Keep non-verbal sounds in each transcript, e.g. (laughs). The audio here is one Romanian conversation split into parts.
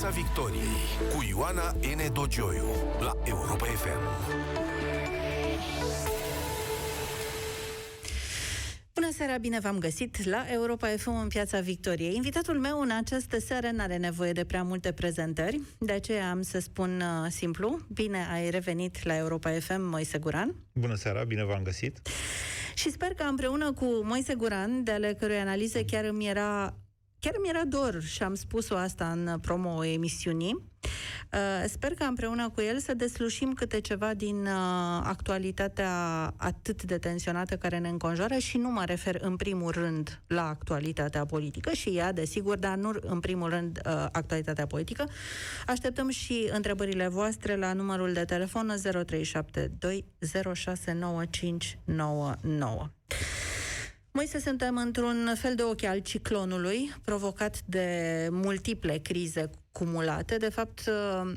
Piața Victoriei cu Ioana N. Dogioiu la Europa FM. Bună seara, bine v-am găsit la Europa FM în Piața Victoriei. Invitatul meu în această seară n-are nevoie de prea multe prezentări, de aceea am să spun uh, simplu, bine ai revenit la Europa FM, Moise Guran. Bună seara, bine v-am găsit. Și sper că împreună cu Moise Guran, de ale cărui analize chiar îmi era chiar mi era dor și am spus-o asta în promo emisiunii. Uh, sper că împreună cu el să deslușim câte ceva din uh, actualitatea atât de tensionată care ne înconjoară și nu mă refer în primul rând la actualitatea politică și ea, desigur, dar nu în primul rând uh, actualitatea politică. Așteptăm și întrebările voastre la numărul de telefon 0372 069599. Moise, suntem într-un fel de ochi al ciclonului, provocat de multiple crize cumulate. De fapt, uh,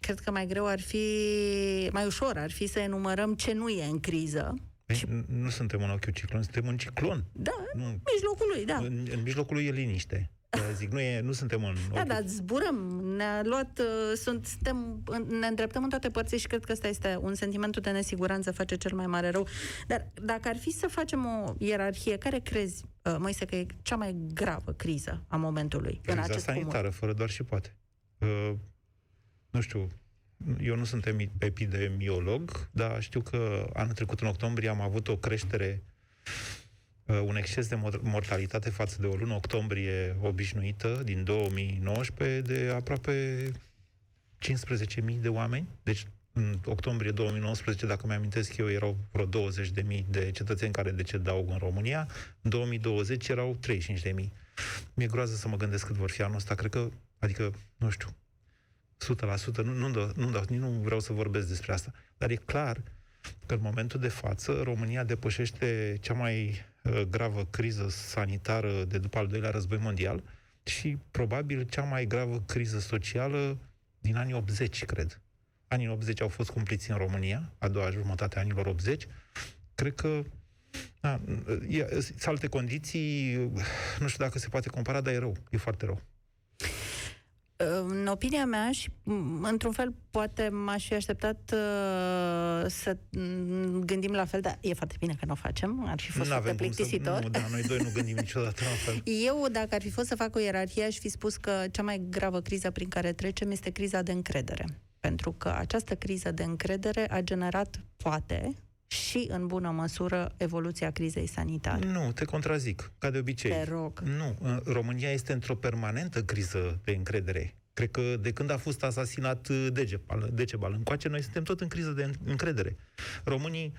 cred că mai greu ar fi, mai ușor ar fi să enumărăm ce nu e în criză. Păi, nu suntem în ochiul ciclon, suntem în ciclon. Da, nu. în mijlocul lui, da. În, în mijlocul lui e liniște. Zic, nu, e, nu suntem în... Da, dar zburăm, ne-a luat, uh, sunt, suntem, ne îndreptăm în toate părțile și cred că ăsta este un sentiment de nesiguranță face cel mai mare rău. Dar dacă ar fi să facem o ierarhie, care crezi, uh, Moise, că e cea mai gravă criză a momentului Criza în acest sanitară, cumul? fără doar și poate. Uh, nu știu, eu nu sunt epidemiolog, dar știu că anul trecut, în octombrie, am avut o creștere Uh, un exces de mortalitate față de o lună octombrie obișnuită din 2019 de aproape 15.000 de oameni. Deci în octombrie 2019, dacă mi-amintesc eu, erau vreo 20.000 de cetățeni care decedau în România. În 2020 erau 35.000. Mi-e groază să mă gândesc cât vor fi anul ăsta. Cred că, adică, nu știu, 100%, nu, nu, nu, nu, nu vreau să vorbesc despre asta. Dar e clar că în momentul de față România depășește cea mai uh, gravă criză sanitară de după al doilea război mondial și probabil cea mai gravă criză socială din anii 80, cred. Anii 80 au fost cumpliți în România, a doua jumătate a anilor 80. Cred că da, sunt alte condiții, nu știu dacă se poate compara, dar e rău, e foarte rău. În opinia mea și într-un fel poate m-aș fi așteptat uh, să gândim la fel, dar e foarte bine că nu o facem, ar fi fost nu foarte plictisitor. Să, nu, da, noi doi nu gândim niciodată la fel. (laughs) Eu, dacă ar fi fost să fac o ierarhie, aș fi spus că cea mai gravă criză prin care trecem este criza de încredere. Pentru că această criză de încredere a generat, poate, și, în bună măsură, evoluția crizei sanitare. Nu, te contrazic, ca de obicei. Te rog. Nu, România este într-o permanentă criză de încredere. Cred că de când a fost asasinat Degebal, Decebal încoace, noi suntem tot în criză de încredere. Românii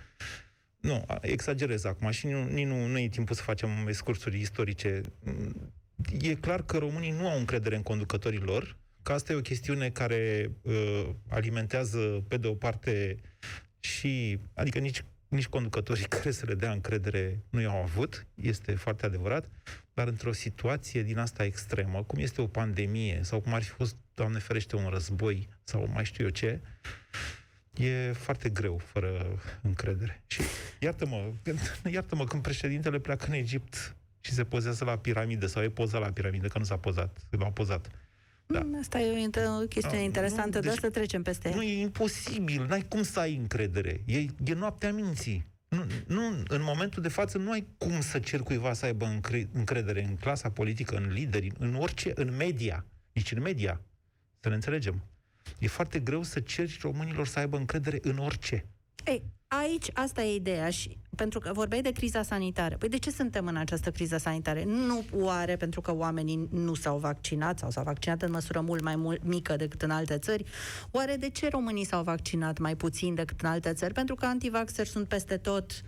nu, exagerez acum și nu, nu, nu e timpul să facem excursuri istorice. E clar că românii nu au încredere în conducătorii lor, că asta e o chestiune care uh, alimentează, pe de o parte, și, adică nici, nici conducătorii (laughs) care să le dea încredere nu i-au avut, este foarte adevărat, dar într-o situație din asta extremă, cum este o pandemie, sau cum ar fi fost, Doamne ferește, un război, sau mai știu eu ce, e foarte greu fără încredere. Și iartă-mă, (laughs) iartă-mă când președintele pleacă în Egipt și se pozează la piramidă, sau e poza la piramidă, că nu s-a pozat, l-a pozat. Da. Mm, asta e o chestiune da, interesantă, nu, deci, de asta trecem peste ea. Nu, e imposibil, n-ai cum să ai încredere. E, e noaptea minții. Nu, nu, în momentul de față nu ai cum să cer cuiva să aibă încredere în clasa politică, în lideri, în orice, în media. Nici în media. Să ne înțelegem. E foarte greu să ceri românilor să aibă încredere în orice. Ei, aici asta e ideea și pentru că vorbeai de criza sanitară. Păi de ce suntem în această criză sanitară? Nu oare pentru că oamenii nu s-au vaccinat sau s-au vaccinat în măsură mult mai mult, mică decât în alte țări? Oare de ce românii s-au vaccinat mai puțin decât în alte țări? Pentru că antivaxeri sunt peste tot,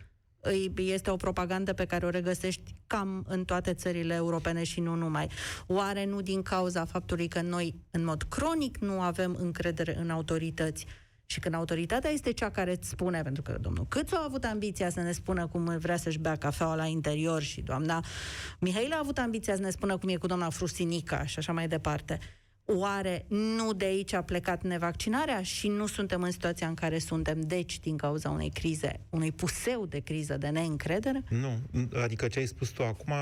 este o propagandă pe care o regăsești cam în toate țările europene și nu numai. Oare nu din cauza faptului că noi, în mod cronic, nu avem încredere în autorități? Și când autoritatea este cea care îți spune, pentru că domnul Câțu a avut ambiția să ne spună cum vrea să-și bea cafeaua la interior și doamna Mihail a avut ambiția să ne spună cum e cu doamna Frusinica și așa mai departe. Oare nu de aici a plecat nevaccinarea și nu suntem în situația în care suntem, deci, din cauza unei crize, unui puseu de criză de neîncredere? Nu, adică ce ai spus tu acum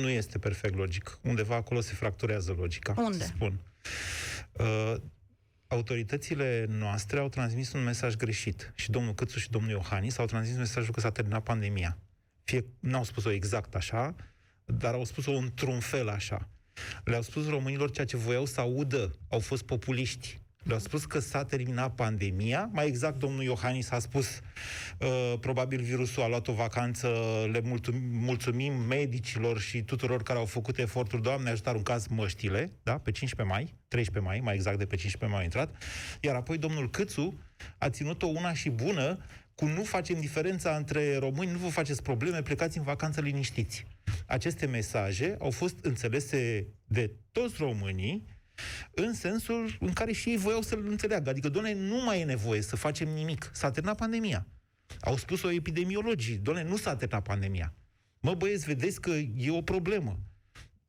nu este perfect logic. Undeva acolo se fracturează logica. Unde? Spun. Uh, autoritățile noastre au transmis un mesaj greșit. Și domnul Câțu și domnul Iohannis au transmis mesajul că s-a terminat pandemia. Fie, n-au spus-o exact așa, dar au spus-o într-un fel așa. Le-au spus românilor ceea ce voiau să audă. Au fost populiști. Le-au spus că s-a terminat pandemia. Mai exact, domnul Iohannis a spus uh, probabil virusul a luat o vacanță, le mulțumim, mulțumim medicilor și tuturor care au făcut eforturi. Doamne ajută, aruncați măștile, da? Pe 15 mai, 13 mai, mai exact de pe 15 mai a intrat. Iar apoi domnul Câțu a ținut-o una și bună cu nu facem diferența între români, nu vă faceți probleme, plecați în vacanță liniștiți. Aceste mesaje au fost înțelese de toți românii în sensul în care și ei voiau să-l înțeleagă. Adică, doamne, nu mai e nevoie să facem nimic. S-a terminat pandemia. Au spus-o epidemiologii. Doamne, nu s-a terminat pandemia. Mă, băieți, vedeți că e o problemă.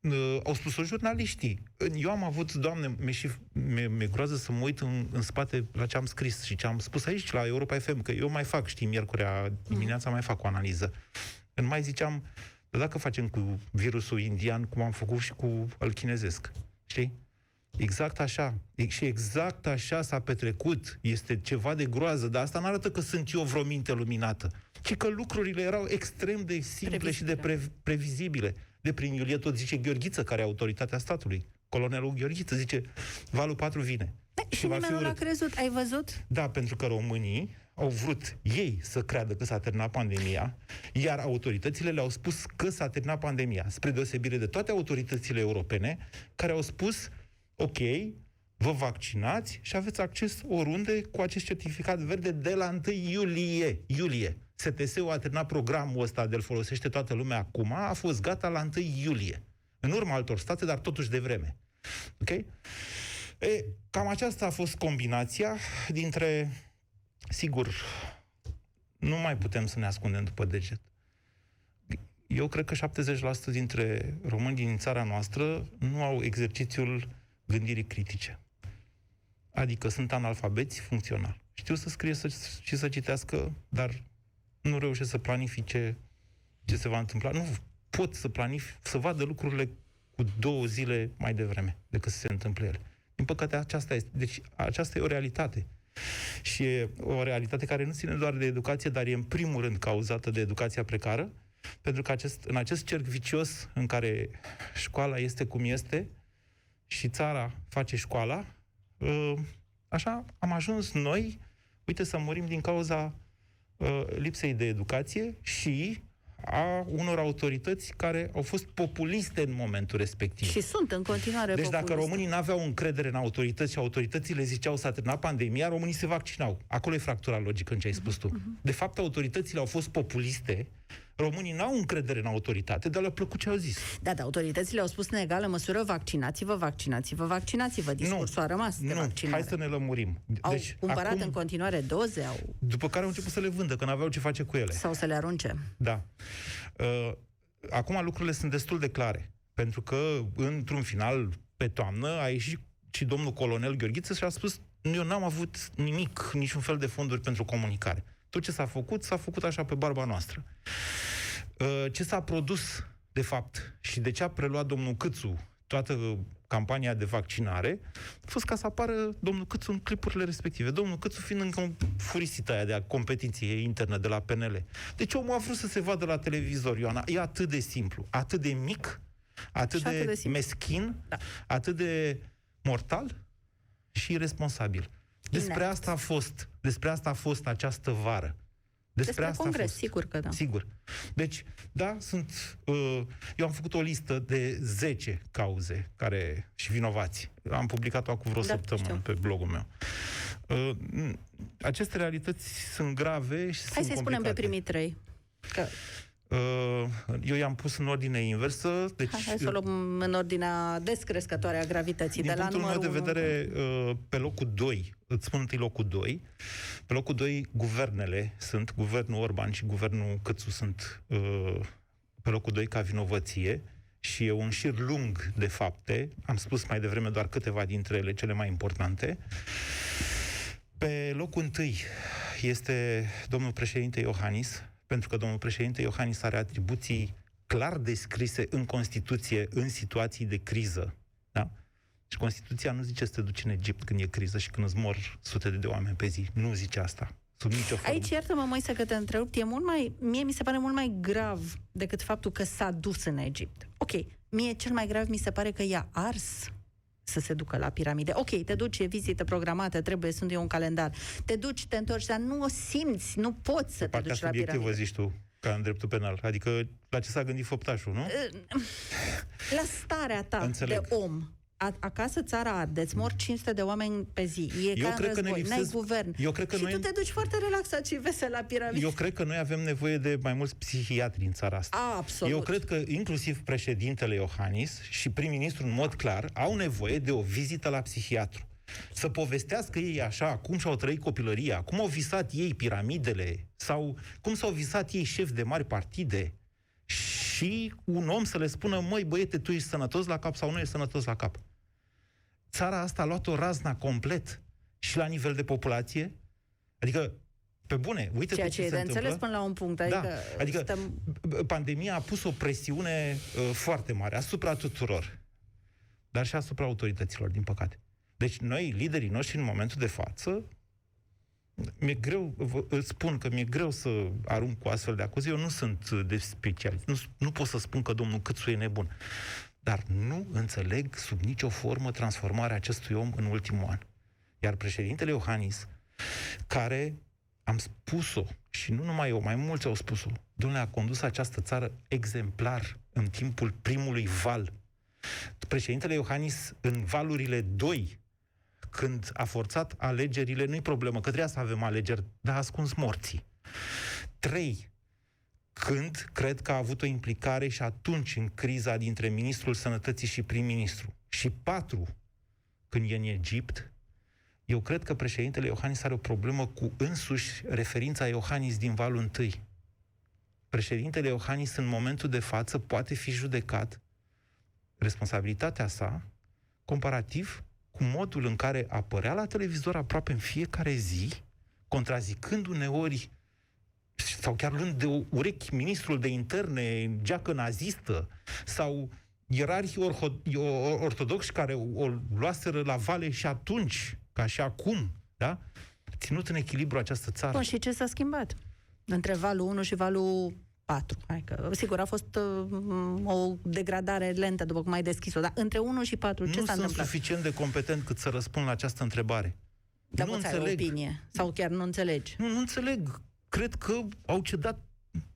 Uh, au spus-o jurnaliștii. Eu am avut, doamne, mi-e, și, mi-e, mi-e groază să mă uit în, în spate la ce am scris și ce am spus aici, la Europa FM, că eu mai fac, știi, miercurea dimineața mai fac o analiză. În mai ziceam, dacă facem cu virusul indian, cum am făcut și cu al chinezesc, știi? Exact așa. Și exact așa s-a petrecut. Este ceva de groază, dar asta nu arată că sunt eu vreo minte luminată, ci că lucrurile erau extrem de simple și de pre- previzibile. De prin Iulie tot zice Gheorghiță, care e autoritatea statului. Colonelul Gheorghiță zice, valul 4 vine. Da, și, și nimeni nu l-a crezut, ai văzut? Da, pentru că românii au vrut ei să creadă că s-a terminat pandemia, iar autoritățile le-au spus că s-a terminat pandemia, spre deosebire de toate autoritățile europene, care au spus ok, vă vaccinați și aveți acces oriunde cu acest certificat verde de la 1 iulie. iulie. STS-ul a terminat programul ăsta, de-l folosește toată lumea acum, a fost gata la 1 iulie. În urma altor state, dar totuși de vreme. Ok? E, cam aceasta a fost combinația dintre, sigur, nu mai putem să ne ascundem după deget. Eu cred că 70% dintre români din țara noastră nu au exercițiul gândirii critice. Adică sunt analfabeți funcțional. Știu să scrie să, și să citească, dar nu reușesc să planifice ce se va întâmpla. Nu pot să planific, să vadă lucrurile cu două zile mai devreme decât să se întâmple ele. Din păcate, aceasta este. Deci, aceasta e o realitate. Și e o realitate care nu ține doar de educație, dar e în primul rând cauzată de educația precară, pentru că acest, în acest cerc vicios în care școala este cum este, și țara face școala, ă, așa am ajuns noi, uite, să murim din cauza ă, lipsei de educație și a unor autorități care au fost populiste în momentul respectiv. Și sunt în continuare Deci populiste. dacă românii nu aveau încredere în autorități și autoritățile ziceau s-a terminat pandemia, românii se vaccinau. Acolo e fractura logică în ce ai spus tu. Uh-huh. De fapt, autoritățile au fost populiste românii n-au încredere în autoritate, dar le-a plăcut ce au zis. Da, da, autoritățile au spus în egală măsură vaccinați-vă, vaccinați-vă, vaccinați-vă. Discursul nu, a rămas de nu, vaccinare. hai să ne lămurim. Au deci, cumpărat acum, în continuare doze? Au... După care au început să le vândă, că n-aveau ce face cu ele. Sau să le arunce. Da. Uh, acum lucrurile sunt destul de clare. Pentru că, într-un final, pe toamnă, a ieșit și domnul colonel Gheorghiță și a spus eu n-am avut nimic, niciun fel de fonduri pentru comunicare. Tot ce s-a făcut, s-a făcut așa pe barba noastră. Uh, ce s-a produs, de fapt, și de ce a preluat domnul Câțu toată campania de vaccinare, a fost ca să apară domnul Câțu în clipurile respective. Domnul Câțu fiind încă furisită aia de a competiție internă de la PNL. Deci omul a vrut să se vadă la televizor, Ioana. E atât de simplu, atât de mic, atât, de, atât de meschin, da. atât de mortal și irresponsabil. Despre asta a fost, despre asta a fost această vară. Despre, Despre asta congres, a fost. sigur că da. Sigur. Deci, da, sunt... Uh, eu am făcut o listă de 10 cauze care și vinovați. Am publicat-o acum vreo da, săptămână știu. pe blogul meu. Uh, aceste realități sunt grave și Hai sunt să-i spunem pe primii trei. Că Uh, eu i-am pus în ordine inversă. Deci, Hai să o luăm în ordinea descrescătoare a gravității. Din de la punctul meu de vedere, uh, pe locul 2, îți spun întâi locul 2, pe locul 2, guvernele sunt, guvernul Orban și guvernul Câțu sunt uh, pe locul 2 ca vinovăție și e un șir lung de fapte. Am spus mai devreme doar câteva dintre ele, cele mai importante. Pe locul întâi este domnul președinte Iohannis, pentru că domnul președinte Iohannis are atribuții clar descrise în Constituție în situații de criză. Da? Și Constituția nu zice să te duci în Egipt când e criză și când îți mor sute de oameni pe zi. Nu zice asta. Sub nicio formă. Aici, iartă-mă, Moise, că te întrerup, e mult mai, mie mi se pare mult mai grav decât faptul că s-a dus în Egipt. Ok, mie cel mai grav mi se pare că i-a ars să se ducă la piramide. Ok, te duci, e vizită programată, trebuie, sunt eu un calendar. Te duci, te întorci, dar nu o simți, nu poți să te Partea duci la subiectivă, piramide. zici tu, ca în dreptul penal. Adică la ce s-a gândit făptașul, nu? La starea ta Înțeleg. de om. A, acasă țara arde, îți mor 500 de oameni pe zi, e Eu ca cred în că ne război, n-ai lipsesc- guvern. eu cred că și noi- tu te duci foarte relaxat și vesel la piramide. Eu cred că noi avem nevoie de mai mulți psihiatri în țara asta. A, absolut. Eu cred că inclusiv președintele Iohannis și prim-ministru în mod clar au nevoie de o vizită la psihiatru. Să povestească ei așa, cum și-au trăit copilăria, cum au visat ei piramidele, sau cum s-au visat ei șefi de mari partide, și un om să le spună, măi băiete, tu ești sănătos la cap sau nu ești sănătos la cap. Țara asta a luat-o razna complet și la nivel de populație, adică, pe bune, uite Ceea tu ce ce e se de întâmplă. înțeles până la un punct. Adică, Da, adică stăm... b- pandemia a pus o presiune uh, foarte mare asupra tuturor, dar și asupra autorităților, din păcate. Deci noi, liderii noștri, în momentul de față, mi-e greu, vă, îți spun că mi-e greu să arunc cu astfel de acuze. Eu nu sunt uh, de specialist. Nu, nu pot să spun că domnul Câțu e nebun. Dar nu înțeleg sub nicio formă transformarea acestui om în ultimul an. Iar președintele Iohannis, care am spus-o, și nu numai eu, mai mulți au spus-o, domnule, a condus această țară exemplar în timpul primului val. Președintele Iohannis, în valurile 2, când a forțat alegerile, nu-i problemă, că trebuia să avem alegeri, dar a ascuns morții. 3. Când cred că a avut o implicare și atunci în criza dintre ministrul sănătății și prim-ministru. Și 4. Când e în Egipt, eu cred că președintele Iohannis are o problemă cu însuși referința Iohannis din valul întâi. Președintele Iohannis în momentul de față poate fi judecat responsabilitatea sa comparativ cu modul în care apărea la televizor aproape în fiecare zi, contrazicând uneori sau chiar luând de urechi ministrul de interne, geacă nazistă, sau ierarhii orho- ortodoxi care o luaseră la vale și atunci, ca și acum, da? Ținut în echilibru această țară. Bun, și ce s-a schimbat? Între valul 1 și valul 4. Hai că, sigur, a fost uh, o degradare lentă, după cum ai deschis-o, dar între 1 și 4, ce nu s-a sunt întâmplat? suficient de competent cât să răspund la această întrebare. Dar nu poți ai o înțeleg. opinie. Sau chiar nu înțelegi. Nu, nu înțeleg. Cred că au cedat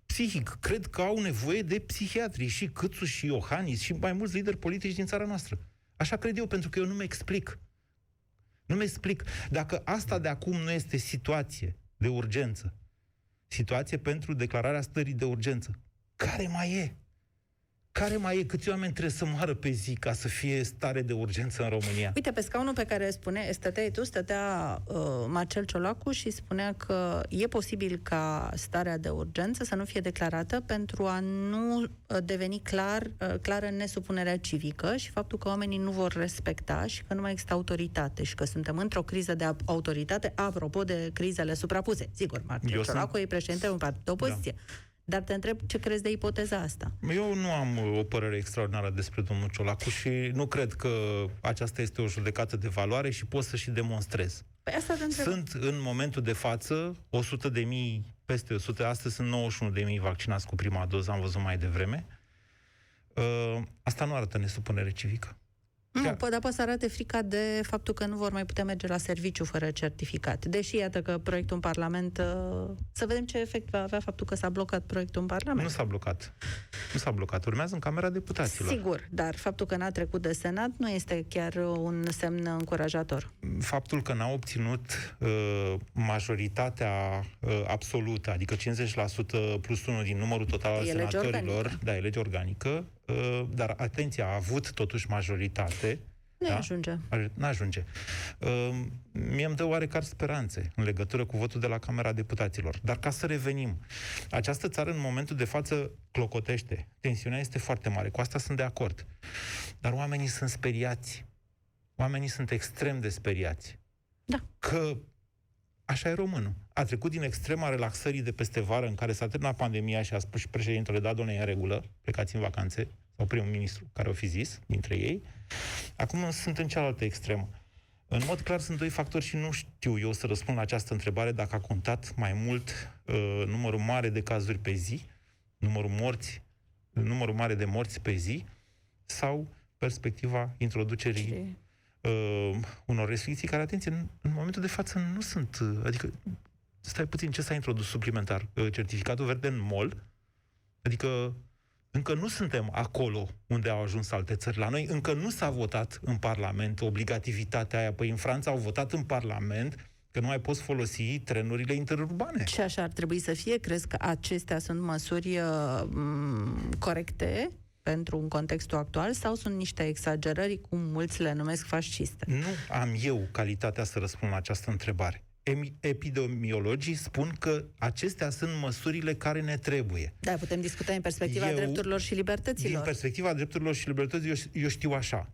psihic. Cred că au nevoie de psihiatri. Și Câțu, și Iohannis, și mai mulți lideri politici din țara noastră. Așa cred eu, pentru că eu nu mi explic. Nu mi explic. Dacă asta de acum nu este situație de urgență, situație pentru declararea stării de urgență, care mai e? Care mai e? Câți oameni trebuie să moară pe zi ca să fie stare de urgență în România? Uite, pe scaunul pe care spune, stăteai tu, stătea uh, Marcel Ciolacu și spunea că e posibil ca starea de urgență să nu fie declarată pentru a nu uh, deveni clar, uh, clară nesupunerea civică și faptul că oamenii nu vor respecta și că nu mai există autoritate și că suntem într-o criză de a- autoritate, apropo de crizele suprapuse. Sigur, Marcel Eu sunt- Ciolacu e președintele unui partid de opoziție. Dar te întreb ce crezi de ipoteza asta. Eu nu am uh, o părere extraordinară despre domnul Ciolacu și nu cred că aceasta este o judecată de valoare și pot să și demonstrez. Păi asta te întreb. Sunt în momentul de față 100 de mii, peste 100, astăzi sunt 91 de mii vaccinați cu prima doză, am văzut mai devreme. Uh, asta nu arată nesupunere civică. Nu, Chiar. po- dar poate să arate frica de faptul că nu vor mai putea merge la serviciu fără certificat. Deși, iată că proiectul în Parlament... uh, Să vedem ce efect va avea faptul că s-a blocat proiectul în Parlament. Nu s-a blocat. Nu s-a blocat. Urmează în Camera Deputaților. Sigur, dar faptul că n-a trecut de Senat nu este chiar un semn încurajator. faptul că n-a obținut uh, majoritatea uh, absolută, adică 50% plus 1 din numărul total al E lege senatorilor, organică. da, e lege organică, uh, dar atenție, a avut totuși majoritate. Nu da? ajunge. Nu ajunge. Uh, mie îmi dă oarecare speranțe în legătură cu votul de la Camera Deputaților. Dar ca să revenim, această țară în momentul de față clocotește. Tensiunea este foarte mare, cu asta sunt de acord. Dar oamenii sunt speriați. Oamenii sunt extrem de speriați Da. că așa e românul. A trecut din extrema relaxării de peste vară în care s-a terminat pandemia și a spus și președintele, da, doamne, e în regulă, plecați în vacanțe, sau primul ministru, care o fi zis, dintre ei. Acum sunt în cealaltă extremă. În mod clar sunt doi factori și nu știu eu să răspund la această întrebare dacă a contat mai mult uh, numărul mare de cazuri pe zi, numărul morți, numărul mare de morți pe zi, sau perspectiva introducerii uh, unor restricții care, atenție, în, în momentul de față nu sunt, uh, adică stai puțin, ce s-a introdus suplimentar? Uh, certificatul verde în mol? Adică încă nu suntem acolo unde au ajuns alte țări. La noi încă nu s-a votat în Parlament obligativitatea aia. Păi în Franța au votat în Parlament că nu mai poți folosi trenurile interurbane. Și așa ar trebui să fie? Crezi că acestea sunt măsuri uh, corecte pentru un contextul actual sau sunt niște exagerări, cum mulți le numesc fasciste? Nu am eu calitatea să răspund la această întrebare epidemiologii spun că acestea sunt măsurile care ne trebuie. Da, putem discuta în perspectiva eu, drepturilor și libertăților. Din perspectiva drepturilor și libertăților, eu, eu știu așa,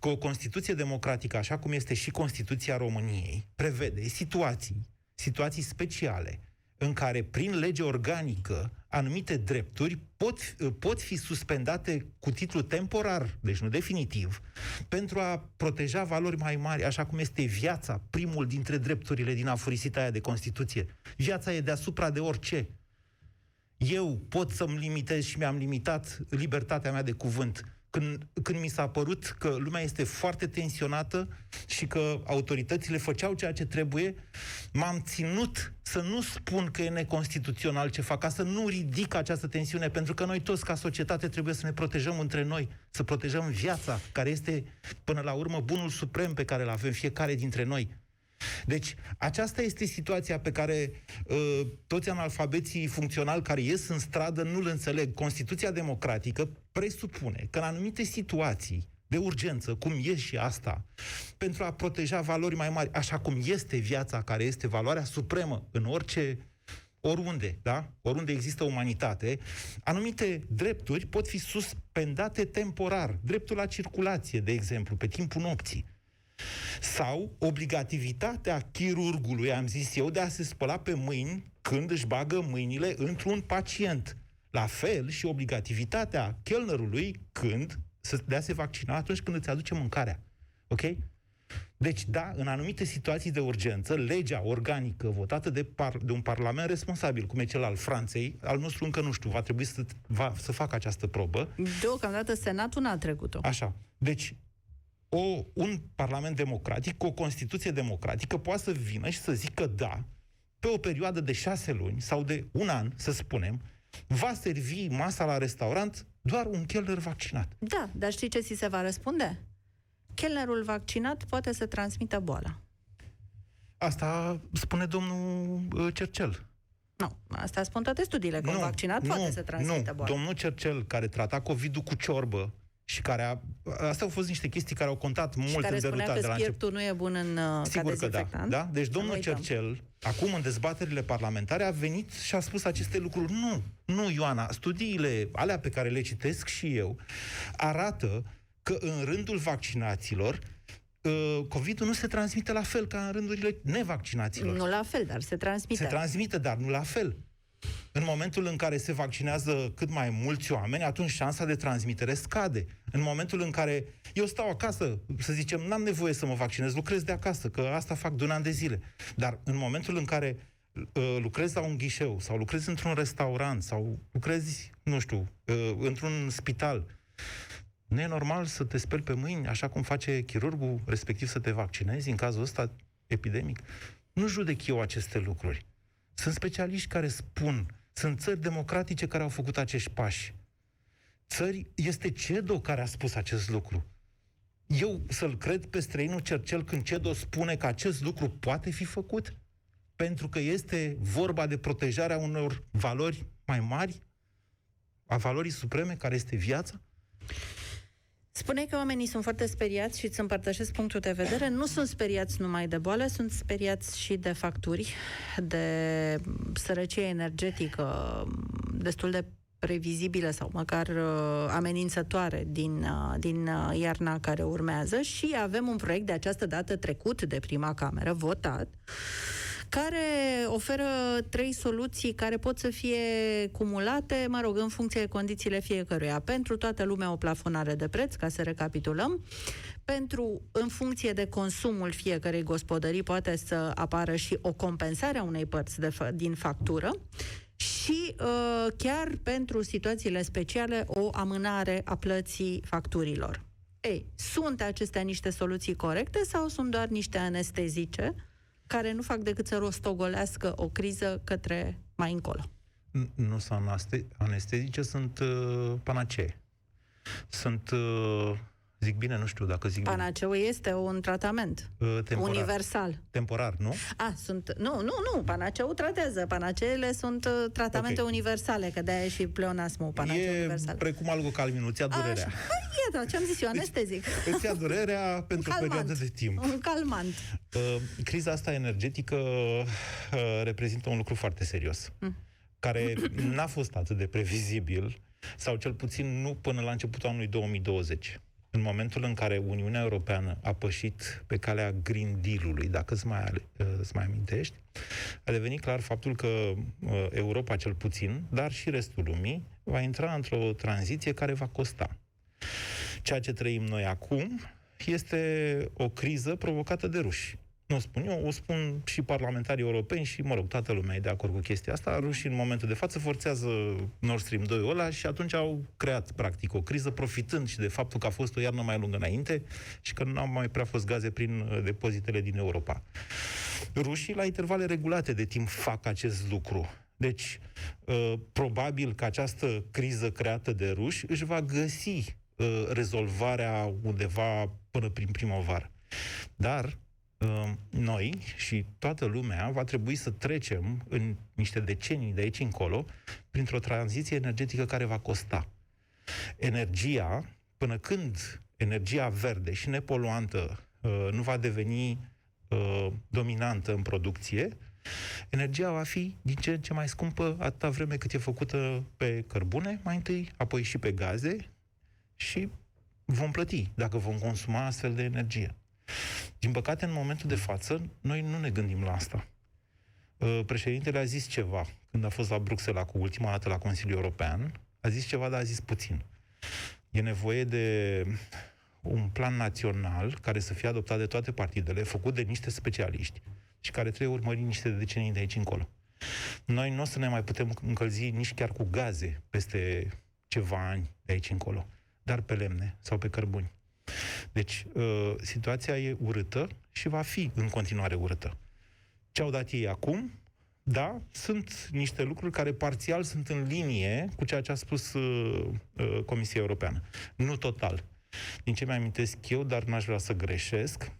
că o Constituție democratică, așa cum este și Constituția României, prevede situații, situații speciale, în care, prin lege organică, anumite drepturi pot, pot fi suspendate cu titlu temporar, deci nu definitiv, pentru a proteja valori mai mari, așa cum este viața, primul dintre drepturile din afurisita aia de Constituție. Viața e deasupra de orice. Eu pot să-mi limitez și mi-am limitat libertatea mea de cuvânt când, când mi s-a părut că lumea este foarte tensionată și că autoritățile făceau ceea ce trebuie, m-am ținut să nu spun că e neconstituțional ce fac, ca să nu ridic această tensiune, pentru că noi toți, ca societate, trebuie să ne protejăm între noi, să protejăm viața, care este, până la urmă, bunul suprem pe care îl avem fiecare dintre noi. Deci, aceasta este situația pe care uh, toți analfabeții funcționali care ies în stradă nu-l înțeleg. Constituția democratică presupune că în anumite situații de urgență, cum e și asta, pentru a proteja valori mai mari, așa cum este viața, care este valoarea supremă în orice oriunde, da? Oriunde există umanitate, anumite drepturi pot fi suspendate temporar. Dreptul la circulație, de exemplu, pe timpul nopții sau obligativitatea chirurgului, am zis eu, de a se spăla pe mâini când își bagă mâinile într-un pacient. La fel și obligativitatea chelnerului când să dea se vaccina atunci când îți aduce mâncarea. Ok? Deci, da, în anumite situații de urgență, legea organică votată de, par, de un parlament responsabil, cum e cel al Franței, al nostru încă nu știu, va trebui să, va, să facă această probă. Deocamdată Senatul n-a trecut-o. Așa. Deci, o, un parlament democratic, cu o Constituție democratică, poate să vină și să zică da, pe o perioadă de șase luni sau de un an, să spunem, va servi masa la restaurant doar un chelner vaccinat. Da, dar știi ce ți se va răspunde? Chelnerul vaccinat poate să transmită boala. Asta spune domnul uh, Cercel. Nu, asta spun toate studiile, că nu, un vaccinat nu, poate să transmită nu. boala. Domnul Cercel, care trata COVID-ul cu ciorbă, și care a... Astea au fost niște chestii care au contat mult și care în derutat de la început. nu e bun în uh, Sigur că da, da. Deci domnul Cercel, acum în dezbaterile parlamentare, a venit și a spus aceste lucruri. Nu, nu, Ioana, studiile alea pe care le citesc și eu arată că în rândul vaccinaților uh, COVID-ul nu se transmite la fel ca în rândurile nevaccinaților. Nu la fel, dar se transmite. Se transmite, dar nu la fel. În momentul în care se vaccinează cât mai mulți oameni, atunci șansa de transmitere scade. În momentul în care eu stau acasă, să zicem, n-am nevoie să mă vaccinez, lucrez de acasă, că asta fac de un an de zile. Dar în momentul în care uh, lucrezi la un ghișeu sau lucrezi într-un restaurant sau lucrezi, nu știu, uh, într-un spital, nu e normal să te speli pe mâini, așa cum face chirurgul, respectiv să te vaccinezi în cazul ăsta epidemic? Nu judec eu aceste lucruri. Sunt specialiști care spun, sunt țări democratice care au făcut acești pași. Țări, este CEDO care a spus acest lucru. Eu să-l cred pe străinul Cercel când CEDO spune că acest lucru poate fi făcut? Pentru că este vorba de protejarea unor valori mai mari, a valorii supreme, care este viața? Spune că oamenii sunt foarte speriați și îți împărtășesc punctul de vedere. Nu sunt speriați numai de boală, sunt speriați și de facturi, de sărăcie energetică destul de previzibilă sau măcar uh, amenințătoare din, uh, din uh, iarna care urmează și avem un proiect de această dată trecut de prima cameră, votat, care oferă trei soluții care pot să fie cumulate, mă rog, în funcție de condițiile fiecăruia. Pentru toată lumea o plafonare de preț, ca să recapitulăm. Pentru, în funcție de consumul fiecărei gospodării, poate să apară și o compensare a unei părți de, din factură și uh, chiar pentru situațiile speciale o amânare a plății facturilor. Ei, sunt acestea niște soluții corecte sau sunt doar niște anestezice care nu fac decât să rostogolească o criză către mai încolo? Nu sunt anestezice, sunt uh, panacee. Sunt uh, Zic bine, nu știu dacă zic Panaceu bine. este un tratament uh, temporar. universal. Temporar, nu? A, sunt... Nu, nu, nu. Panaceu tratează. Panaceele sunt uh, tratamente okay. universale, că de-aia e și pleonasmul panaceu e universal. precum algocalmin, îți ia durerea. Așa. Păi, e, da, ce-am zis eu, anestezic. Îți, îți ia durerea pentru o perioadă de timp. Un calmant. Uh, criza asta energetică uh, reprezintă un lucru foarte serios, mm. care n-a fost atât de previzibil, sau cel puțin nu până la începutul anului 2020 în momentul în care Uniunea Europeană a pășit pe calea Green Deal-ului, dacă îți mai, uh, îți mai amintești, a devenit clar faptul că uh, Europa cel puțin, dar și restul lumii, va intra într-o tranziție care va costa. Ceea ce trăim noi acum este o criză provocată de ruși. Nu o spun eu, o spun și parlamentarii europeni și, mă rog, toată lumea e de acord cu chestia asta. Rușii, în momentul de față, forțează Nord Stream 2 ăla și atunci au creat, practic, o criză, profitând și de faptul că a fost o iarnă mai lungă înainte și că nu au mai prea fost gaze prin uh, depozitele din Europa. Rușii, la intervale regulate de timp, fac acest lucru. Deci, uh, probabil că această criză creată de ruși își va găsi uh, rezolvarea undeva până prin primăvară. Dar Ehm, noi și toată lumea va trebui să trecem în niște decenii de aici încolo printr-o tranziție energetică care va costa. Energia, până când energia verde și nepoluantă uh, nu va deveni uh, dominantă în producție, energia va fi din ce în ce mai scumpă atâta vreme cât e făcută pe cărbune, mai întâi, apoi și pe gaze și vom plăti dacă vom consuma astfel de energie. Din păcate, în momentul de față, noi nu ne gândim la asta. Uh, președintele a zis ceva când a fost la Bruxelles cu ultima dată la Consiliul European. A zis ceva, dar a zis puțin. E nevoie de un plan național care să fie adoptat de toate partidele, făcut de niște specialiști și care trebuie urmări niște decenii de aici încolo. Noi nu o să ne mai putem încălzi nici chiar cu gaze peste ceva ani de aici încolo, dar pe lemne sau pe cărbuni. Deci, uh, situația e urâtă și va fi în continuare urâtă. Ce au dat ei acum, da, sunt niște lucruri care parțial sunt în linie cu ceea ce a spus uh, uh, Comisia Europeană. Nu total. Din ce mi-amintesc eu, dar n-aș vrea să greșesc,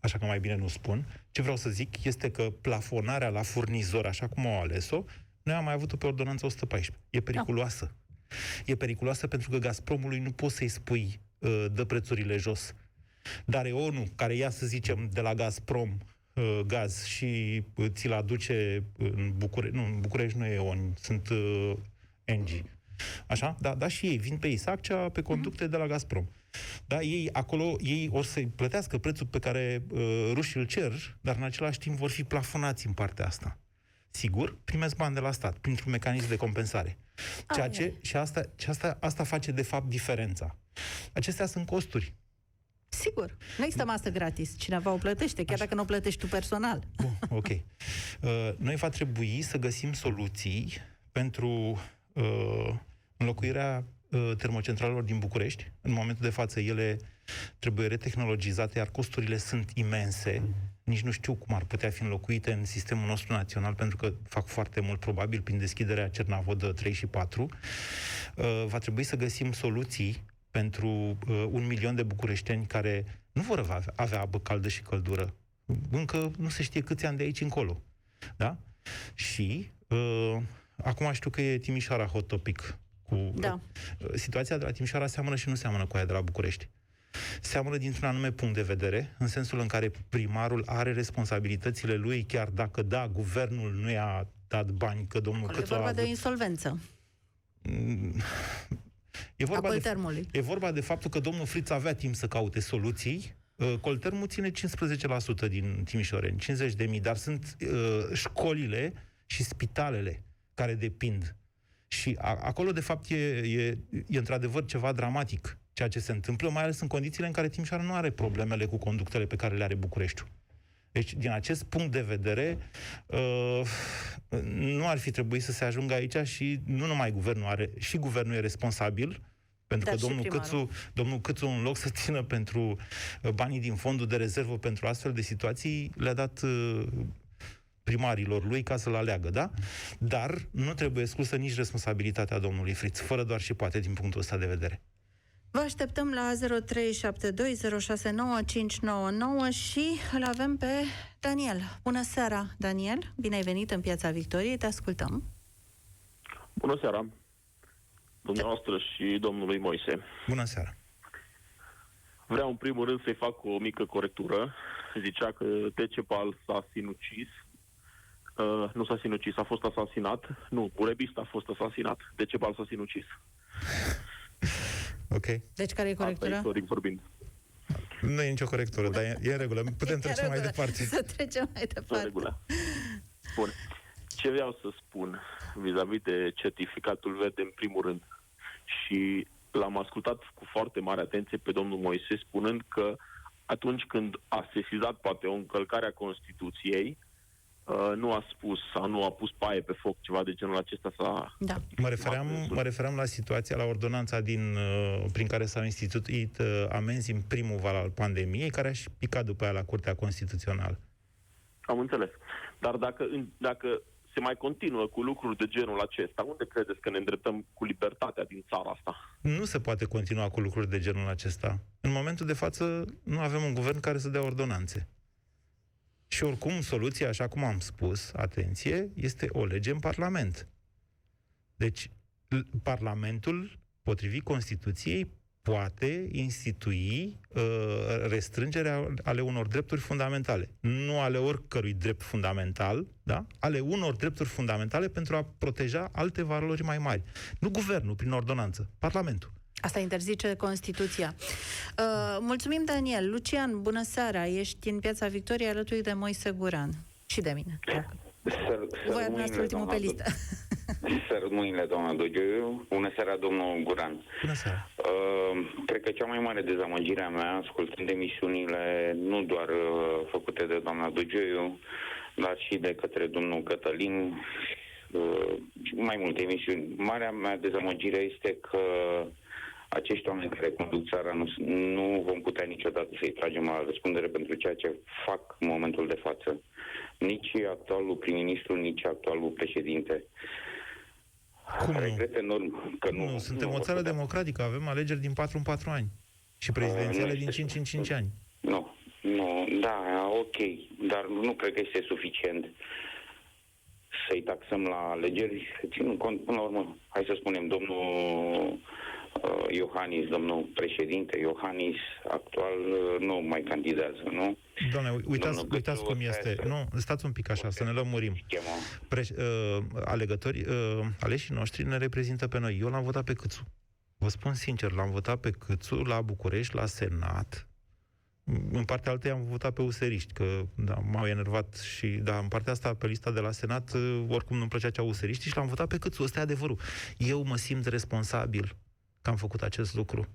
așa că mai bine nu spun, ce vreau să zic este că plafonarea la furnizor, așa cum au ales-o, noi am mai avut-o pe ordonanța 114. E periculoasă. Da. E periculoasă pentru că Gazpromului nu poți să-i spui Uh, dă prețurile jos. Dar e ONU, care ia, să zicem, de la Gazprom uh, gaz și uh, ți-l aduce în București, nu, în București nu e ONU, sunt uh, NG. Așa? Da, da, și ei vin pe Isaccea, pe conducte de la Gazprom. Da, ei acolo, ei o să plătească prețul pe care uh, rușii îl cer, dar în același timp vor fi plafonați în partea asta. Sigur, primesc bani de la stat, printr-un mecanism de compensare. Ceea ce, și asta, și asta, asta face, de fapt, diferența. Acestea sunt costuri. Sigur. Nu există masă gratis. Cineva o plătește, chiar Așa. dacă nu o plătești tu personal. Bun, ok. (laughs) Uh, noi va trebui să găsim soluții pentru uh, înlocuirea uh, termocentralelor din București. În momentul de față, ele trebuie retehnologizate, iar costurile sunt imense. Nici nu știu cum ar putea fi înlocuite în sistemul nostru național, pentru că fac foarte mult, probabil, prin deschiderea Cernavodă 3 și 4. Uh, va trebui să găsim soluții pentru uh, un milion de bucureșteni care nu vor avea, avea apă caldă și căldură. Încă nu se știe câți ani de aici încolo. Da? Și uh, acum știu că e Timișoara hot topic. Cu, da. uh, situația de la Timișoara seamănă și nu seamănă cu aia de la București. Seamănă dintr-un anume punct de vedere, în sensul în care primarul are responsabilitățile lui, chiar dacă, da, guvernul nu i-a dat bani, că domnul Câțu a avut... de insolvență. Mm, E vorba, de, e vorba de faptul că domnul Friț avea timp să caute soluții, Uh, Coltermul ține 15% din Timișoreni, 50 de mii, dar sunt uh, școlile și spitalele care depind. Și a, acolo, de fapt, e, e, e într-adevăr ceva dramatic ceea ce se întâmplă, mai ales în condițiile în care Timișoara nu are problemele cu conductele pe care le are Bucureștiul. Deci, din acest punct de vedere, uh, nu ar fi trebuit să se ajungă aici și nu numai guvernul are, și guvernul e responsabil, pentru Dar că și domnul primarul. Câțu, domnul Câțu, în loc să (laughs) țină pentru uh, banii din fondul de rezervă pentru astfel de situații, le-a dat uh, primarilor lui ca să-l aleagă, da? Dar nu trebuie exclusă nici responsabilitatea domnului Friț, fără doar și poate din punctul ăsta de vedere. Vă așteptăm la 0372069599 și îl avem pe Daniel. Bună seara, Daniel! Bine ai venit în Piața Victoriei, te ascultăm. Bună seara, dumneavoastră și domnului Moise. Bună seara! Vreau în primul rând să-i fac o mică corectură. Zicea că Decepal s-a sinucis. Uh, nu s-a sinucis, a fost asasinat. Nu, Burebist a fost asasinat. Decepal s-a sinucis. Ok? Deci care e Asta corectura? istoric vorbind. Nu e nicio corectură, dar e, e în regulă. (laughs) Putem E trece în mai regulă. departe. (laughs) Să trecem mai În departe. regulă. Bun. Ce vreau să spun vis-a-vis de certificatul verde în primul rând și l-am ascultat cu foarte mare atenție pe domnul Moise spunând că atunci când a sesizat poate o încălcare a Constituției, uh, nu a spus sau nu a pus paie pe foc, ceva de genul acesta s-a... Da. Mă refeream, mă referam la situația, la ordonanța din, uh, prin care s-au instituit uh, amenzi în primul val al pandemiei, care aș și picat după aia la Curtea Constituțională. Am înțeles. Dar dacă, în- dacă se mai continuă cu lucruri de genul acesta, unde credeți că ne îndreptăm cu libertatea din țara asta? Nu se poate continua cu lucruri de genul acesta. În momentul de față nu avem un guvern care să dea ordonanțe. Și oricum, soluția, așa cum am spus, atenție, este o lege în Parlament. Deci, l- Parlamentul, potrivit Constituției, poate institui uh, restrângerea ale unor drepturi fundamentale. Nu ale oricărui drept fundamental, da? ale unor drepturi fundamentale pentru a proteja alte valori mai mari. Nu guvernul, prin ordonanță, Parlamentul. Asta interzice Constituția. Uh, mulțumim, Daniel. Lucian, bună seara. Ești în Piața Victoriei alături de Moise Guran. Și de mine. Săr, Voi ați ultimul pe listă. (laughs) Sărut mâinile, doamna Dogiu. Bună seara, domnul Guran. Bună seara! Uh, cred că cea mai mare dezamăgire a mea, ascultând emisiunile nu doar uh, făcute de doamna Dogiu, dar și de către domnul Cătălin, uh, și mai multe emisiuni. Marea mea dezamăgire este că acești oameni care conduc țara nu, nu vom putea niciodată să-i tragem la răspundere pentru ceea ce fac în momentul de față. Nici actualul prim-ministru, nici actualul președinte. Cum nu? Regret enorm că nu. Nu, suntem nu o vor țară putea. democratică, avem alegeri din 4 în 4 ani. Și prezidențiale nu din este 5 în 5 ani. Nu, nu, da, ok, dar nu cred că este suficient să-i taxăm la alegeri, ținând cont, până la urmă, hai să spunem, domnul uh, Iohannis, domnul președinte Iohannis, actual uh, nu mai candidează, nu? Doamne, uitați, Domnul uitați Gătu, cum este. asta Nu, stați un pic așa, să ne lămurim. Schema. Pre- uh, alegători, uh, aleșii noștri ne reprezintă pe noi. Eu l-am votat pe Câțu. Vă spun sincer, l-am votat pe Câțu la București, la Senat. În partea altă am votat pe useriști, că da, m-au enervat și, da, în partea asta, pe lista de la Senat, uh, oricum nu-mi plăcea cea useriști și l-am votat pe Câțu. Ăsta e adevărul. Eu mă simt responsabil că am făcut acest lucru.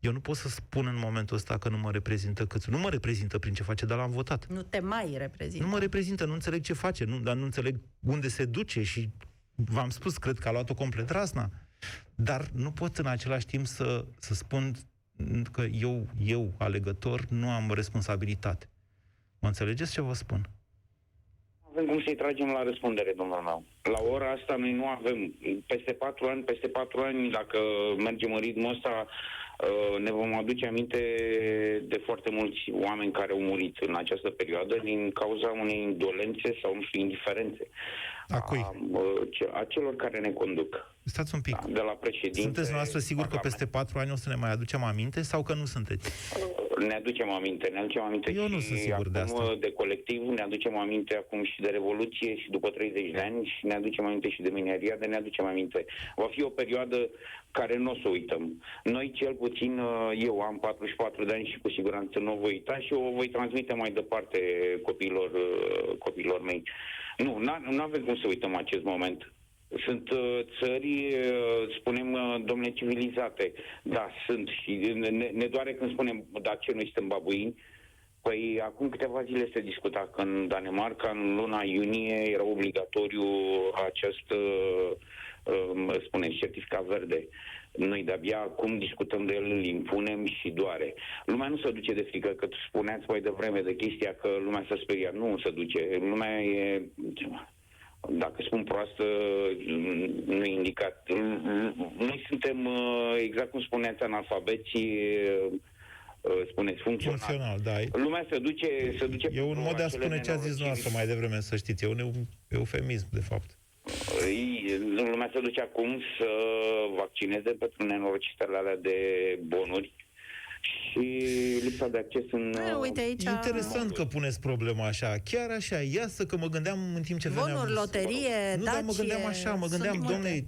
Eu nu pot să spun în momentul ăsta că nu mă reprezintă Câțu. Nu mă reprezintă prin ce face, dar l-am votat. Nu te mai reprezintă. Nu mă reprezintă, nu înțeleg ce face, nu, dar nu înțeleg unde se duce și v-am spus, cred că a luat-o complet rasna. Dar nu pot în același timp să, să spun că eu, eu, alegător, nu am responsabilitate. Mă înțelegeți ce vă spun? Avem cum să-i tragem la răspundere, domnul meu. La ora asta noi nu avem. Peste patru ani, peste patru ani, dacă mergem în ritmul ăsta, uh, ne vom aduce aminte de foarte mulți oameni care au murit în această perioadă din cauza unei indolențe sau, nu știu, indiferențe. A cui? A, uh, ce- a celor care ne conduc. Stați un pic. Da, de la președinte. Sunteți noastră sigur că Parlament. peste patru ani o să ne mai aducem aminte sau că nu sunteți? ne aducem aminte, ne aducem aminte Eu și nu sunt sigur de acum asta. de colectiv, ne aducem aminte acum și de Revoluție și după 30 de ani și ne aducem aminte și de mineriade, ne aducem aminte. Va fi o perioadă care nu o să uităm. Noi cel puțin, uh, eu am 44 de ani și cu siguranță nu o voi uita și o voi transmite mai departe copiilor, uh, copiilor mei. Nu, nu avem cum să uităm acest moment. Sunt uh, țări, uh, spunem, uh, domnule, civilizate. Da, sunt și ne, ne doare când spunem, dar ce noi suntem babuini? Păi acum câteva zile se discuta că în Danemarca, în luna iunie, era obligatoriu acest, uh, uh, spuneți, certificat verde. Noi de-abia acum discutăm de el, îl impunem și doare. Lumea nu se duce de frică, că spuneați mai devreme de chestia că lumea se speria. Nu se duce. Lumea e dacă spun proastă, nu e indicat. Noi suntem, uh, exact cum spuneați, analfabeți, uh, spuneți, funcționali. Funcțional, da. Lumea se duce, se duce E un mod de a acele spune ce a zis nenorociri. noastră mai devreme, să știți. E un eu- eufemism, de fapt. Ei, Lumea se duce acum să vaccineze pentru nenorocitele alea de bonuri și lipsa de acces în... E, uite aici... Interesant că puneți problema așa. Chiar așa. Ia să că mă gândeam în timp ce veneam... Bonuri, loterie, Nu, dar mă Dacie, gândeam așa, mă sunt gândeam, multe. domne,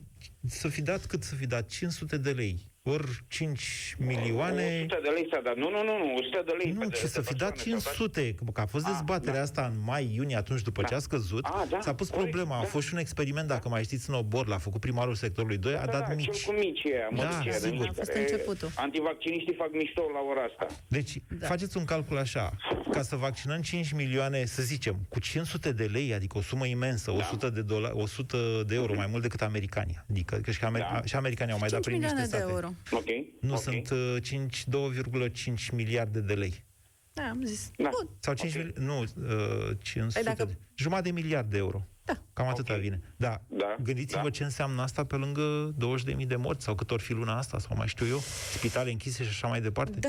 să fi dat cât să fi dat? 500 de lei. Ori 5 milioane... 100 de lei s-a dat. Nu, nu, nu, nu 100 de lei. Nu, pe ce de- să de fi dat persoane s-au 500, că a fost Ah, dezbaterea da. asta în mai-iunie, atunci după ce Da. a scăzut, Ah, da, s-a pus corect, problema, a da. fost și un experiment, dacă mai știți, în obor, l-a făcut primarul sectorului 2, a Da, dat da, mici. Cel cu mici aia, Da, mărici aia de sigur. mici, A fost care începutul. Antivacciniștii fac mișto la ora asta. Deci, Da. faceți un calcul așa, ca să vaccinăm 5 milioane, să zicem, cu 500 de lei, adică o sumă imensă, Da. 100 de, dola- 100 de euro, mai mult decât americanii. Adică că și, amer- Da. și americanii au mai dat 5 prin niște milioane de state. euro. Ok? Nu ok. sunt uh, 5, 2,5 miliarde de lei. Da, am zis. Da. Bun. Sau 5 Ok. mili- nu, uh, 500 Păi dacă- de... Jumătate de miliard de euro. Da. Cam atâta Ok. vine. Da. Da, Gândiți-vă da. ce înseamnă asta pe lângă 20.000 de morți sau cât or fi luna asta sau mai știu eu, spitale închise și așa mai departe. Da.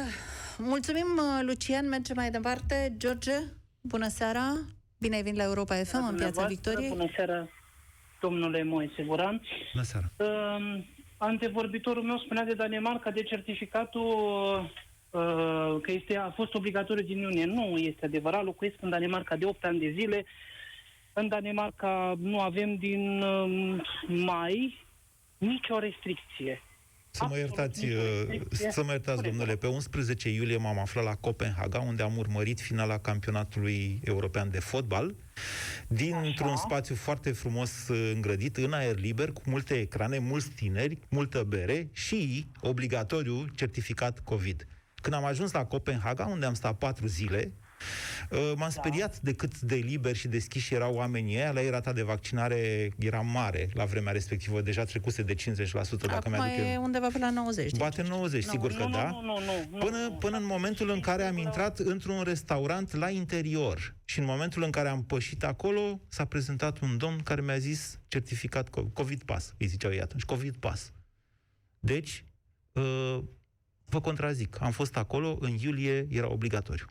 Mulțumim, uh, Lucian. Mergem mai departe. George, bună seara. Bine ai venit la Europa FM în Piața Dumneavoastră, Victoriei. Bună seara, domnule Moise Guran. Bună seara. Uh, antevorbitorul meu spunea de Danemarca de certificatul uh, că este, a fost obligatoriu din iunie. Nu este adevărat. Locuiesc în Danemarca de 8 ani de zile. În Danemarca nu avem din uh, mai nicio restricție. Să mă Absolut iertați, nicio uh, restricție. să mă iertați, Spune, domnule, pe 11 iulie m-am aflat la Copenhaga, unde am urmărit finala campionatului european de fotbal, dintr-un Așa. spațiu foarte frumos uh, îngrădit, în aer liber, cu multe ecrane, mulți tineri, multă bere și, obligatoriu, certificat COVID. Când am ajuns la Copenhaga, unde am stat patru zile, uh, m-am speriat de cât de liberi și deschiși erau oamenii ăia, la ei rata de vaccinare era mare la vremea respectivă, deja trecuse de 50%, dacă Acum mi-aduc eu. e undeva pe la 90. deci. Bate 90, sigur nu, că nu, da. Nu, nu, nu, nu, Până, nu. până în momentul în care am intrat într-un restaurant la interior și în momentul în care am pășit acolo, s-a prezentat un domn care mi-a zis certificat co- COVID Pass, îi ziceau ei atunci, COVID Pass. Deci, uh, vă contrazic, am fost acolo, în iulie era obligatoriu.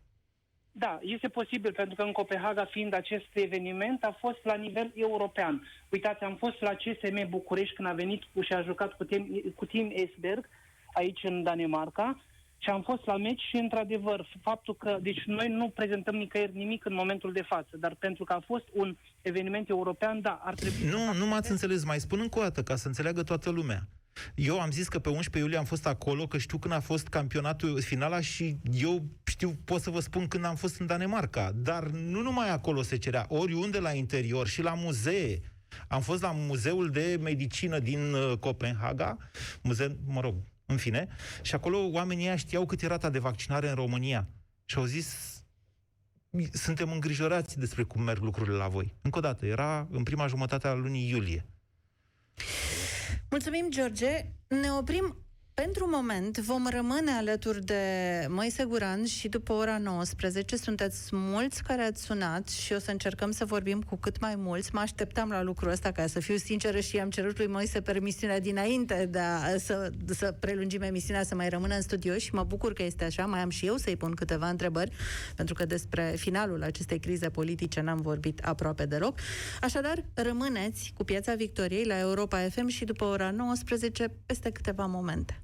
Da, este posibil, pentru că în Copenhaga, fiind acest eveniment, a fost la nivel european. Uitați, am fost la CSM București când a venit cu și a jucat cu Team, cu Team Esberg, aici în Danemarca, și am fost la meci și, într-adevăr, faptul că... Deci noi nu prezentăm nicăieri nimic în momentul de față, dar pentru că a fost un eveniment european, da, ar trebui... Nu, nu m-ați înțeles, mai spun încă o dată, ca să înțeleagă toată lumea. Eu am zis că pe 11 iulie am fost acolo, că știu când a fost campionatul finala și eu știu, pot să vă spun când am fost în Danemarca. Dar nu numai acolo se cerea, oriunde la interior și la muzee. Am fost la Muzeul de Medicină din uh, Copenhaga, muze, mă rog, în fine, și acolo oamenii ăia știau cât e rata de vaccinare în România. Și au zis, suntem îngrijorați despre cum merg lucrurile la voi. Încă o dată, era în prima jumătate a lunii iulie. Mulțumim, George. Ne oprim pentru moment. Vom rămâne alături de Moise Guran și după ora 19 sunteți mulți care ați sunat și o să încercăm să vorbim cu cât mai mulți. Mă așteptam la lucrul ăsta, ca să fiu sinceră și am cerut lui Moise permisiunea dinainte de a, să, să prelungim emisiunea, să mai rămână în studio și mă bucur că este așa. Mai am și eu să-i pun câteva întrebări, pentru că despre finalul acestei crize politice n-am vorbit aproape deloc. Așadar, rămâneți cu Piața Victoriei la Europa FM și după ora 19 peste câteva momente.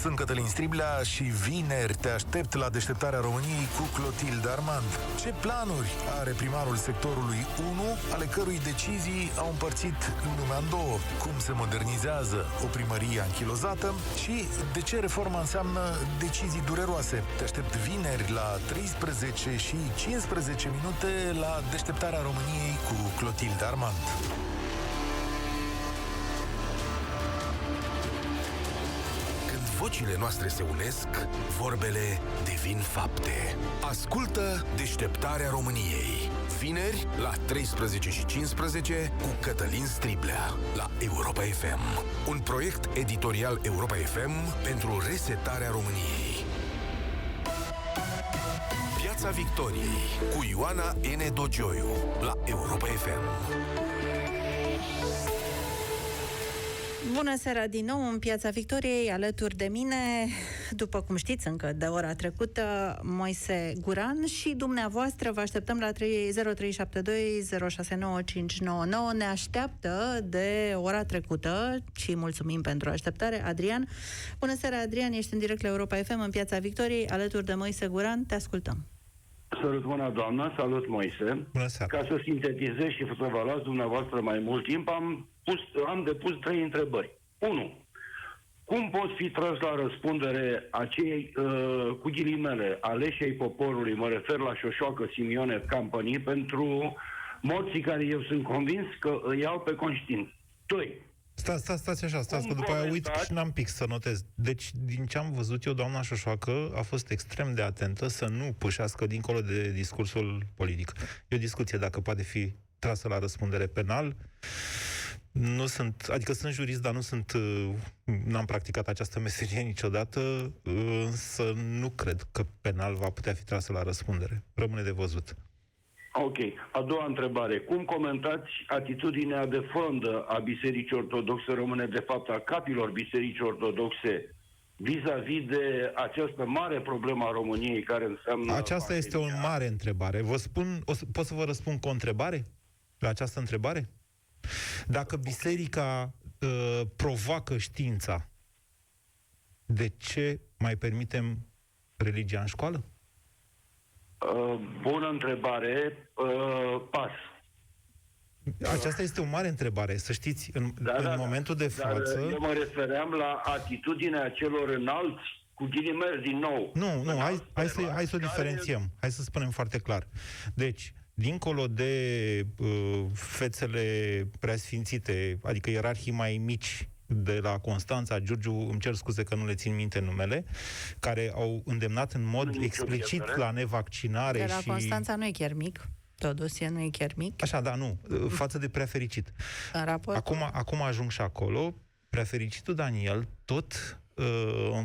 Sunt Cătălin Striblea și vineri te aștept la deșteptarea României cu Clotilde Armand. Ce planuri are primarul sectorului 1, ale cărui decizii au împărțit lumea în două? Cum se modernizează o primărie anchilozată și de ce reforma înseamnă decizii dureroase? Te aștept vineri la 13 și 15 minute la deșteptarea României cu Clotilde Armand. Vocile noastre se unesc, vorbele devin fapte. Ascultă Deșteptarea României. Vineri la 13 și 15 cu Cătălin Striblea la Europa FM. Un proiect editorial Europa FM pentru resetarea României. Piața Victoriei cu Ioana N. Dogioiu la Europa FM. Bună seara din nou în Piața Victoriei, alături de mine, după cum știți încă de ora trecută, Moise Guran și dumneavoastră vă așteptăm la 0372 Ne așteaptă de ora trecută și mulțumim pentru așteptare, Adrian. Bună seara, Adrian, ești în direct la Europa FM în Piața Victoriei, alături de Moise Guran, te ascultăm. Salut, bună doamnă, salut Moise. Bună seara. Ca să sintetizez și să vă las dumneavoastră mai mult timp, am, pus, am depus trei întrebări. 1. Cum pot fi tras la răspundere acei, uh, cu ghilimele, aleșei poporului, mă refer la Șoșoacă Simione Company, pentru morții care eu sunt convins că îi iau pe conștiință. 2. Stați, stați, stați așa, stați, Cum că după aia uit comentați? și n-am pic să notez. Deci, din ce am văzut eu, doamna Șoșoacă a fost extrem de atentă să nu pășească dincolo de discursul politic. E o discuție dacă poate fi trasă la răspundere penal. Nu sunt, adică sunt jurist, dar nu sunt, uh, n-am practicat această meserie niciodată, uh, însă nu cred că penal va putea fi trasă la răspundere. Rămâne de văzut. Ok. A doua întrebare. Cum comentați atitudinea de fondă a Bisericii Ortodoxe Române, de fapt a capilor Bisericii Ortodoxe, vis-a-vis de această mare problemă a României care înseamnă... Aceasta este o pandemia? mare întrebare. Vă spun, o să, pot să vă răspund cu o întrebare la această întrebare? Dacă biserica uh, provoacă știința, de ce mai permitem religia în școală? Uh, bună întrebare. Uh, pas. Aceasta este o mare întrebare. Să știți, în, Da, în da, da. momentul de Dar față... eu mă refeream la atitudinea celor înalți, cu ghilimele din nou. Nu, nu, hai, hai, să, hai să o Care- diferențiem. Hai să spunem foarte clar. Deci, dincolo de uh, fețele preasfințite, adică ierarhii mai mici de la Constanța, Giurgiu, îmi cer scuze că nu le țin minte numele, care au îndemnat în mod Nicio explicit pierdere. la nevaccinare De la și... Constanța nu e chiar mic, Teodosie nu e chiar mic, Așa, da, nu, uh, față de prea fericit. în raport. Acum, acum ajung și acolo. Prefericitul Daniel tot, uh,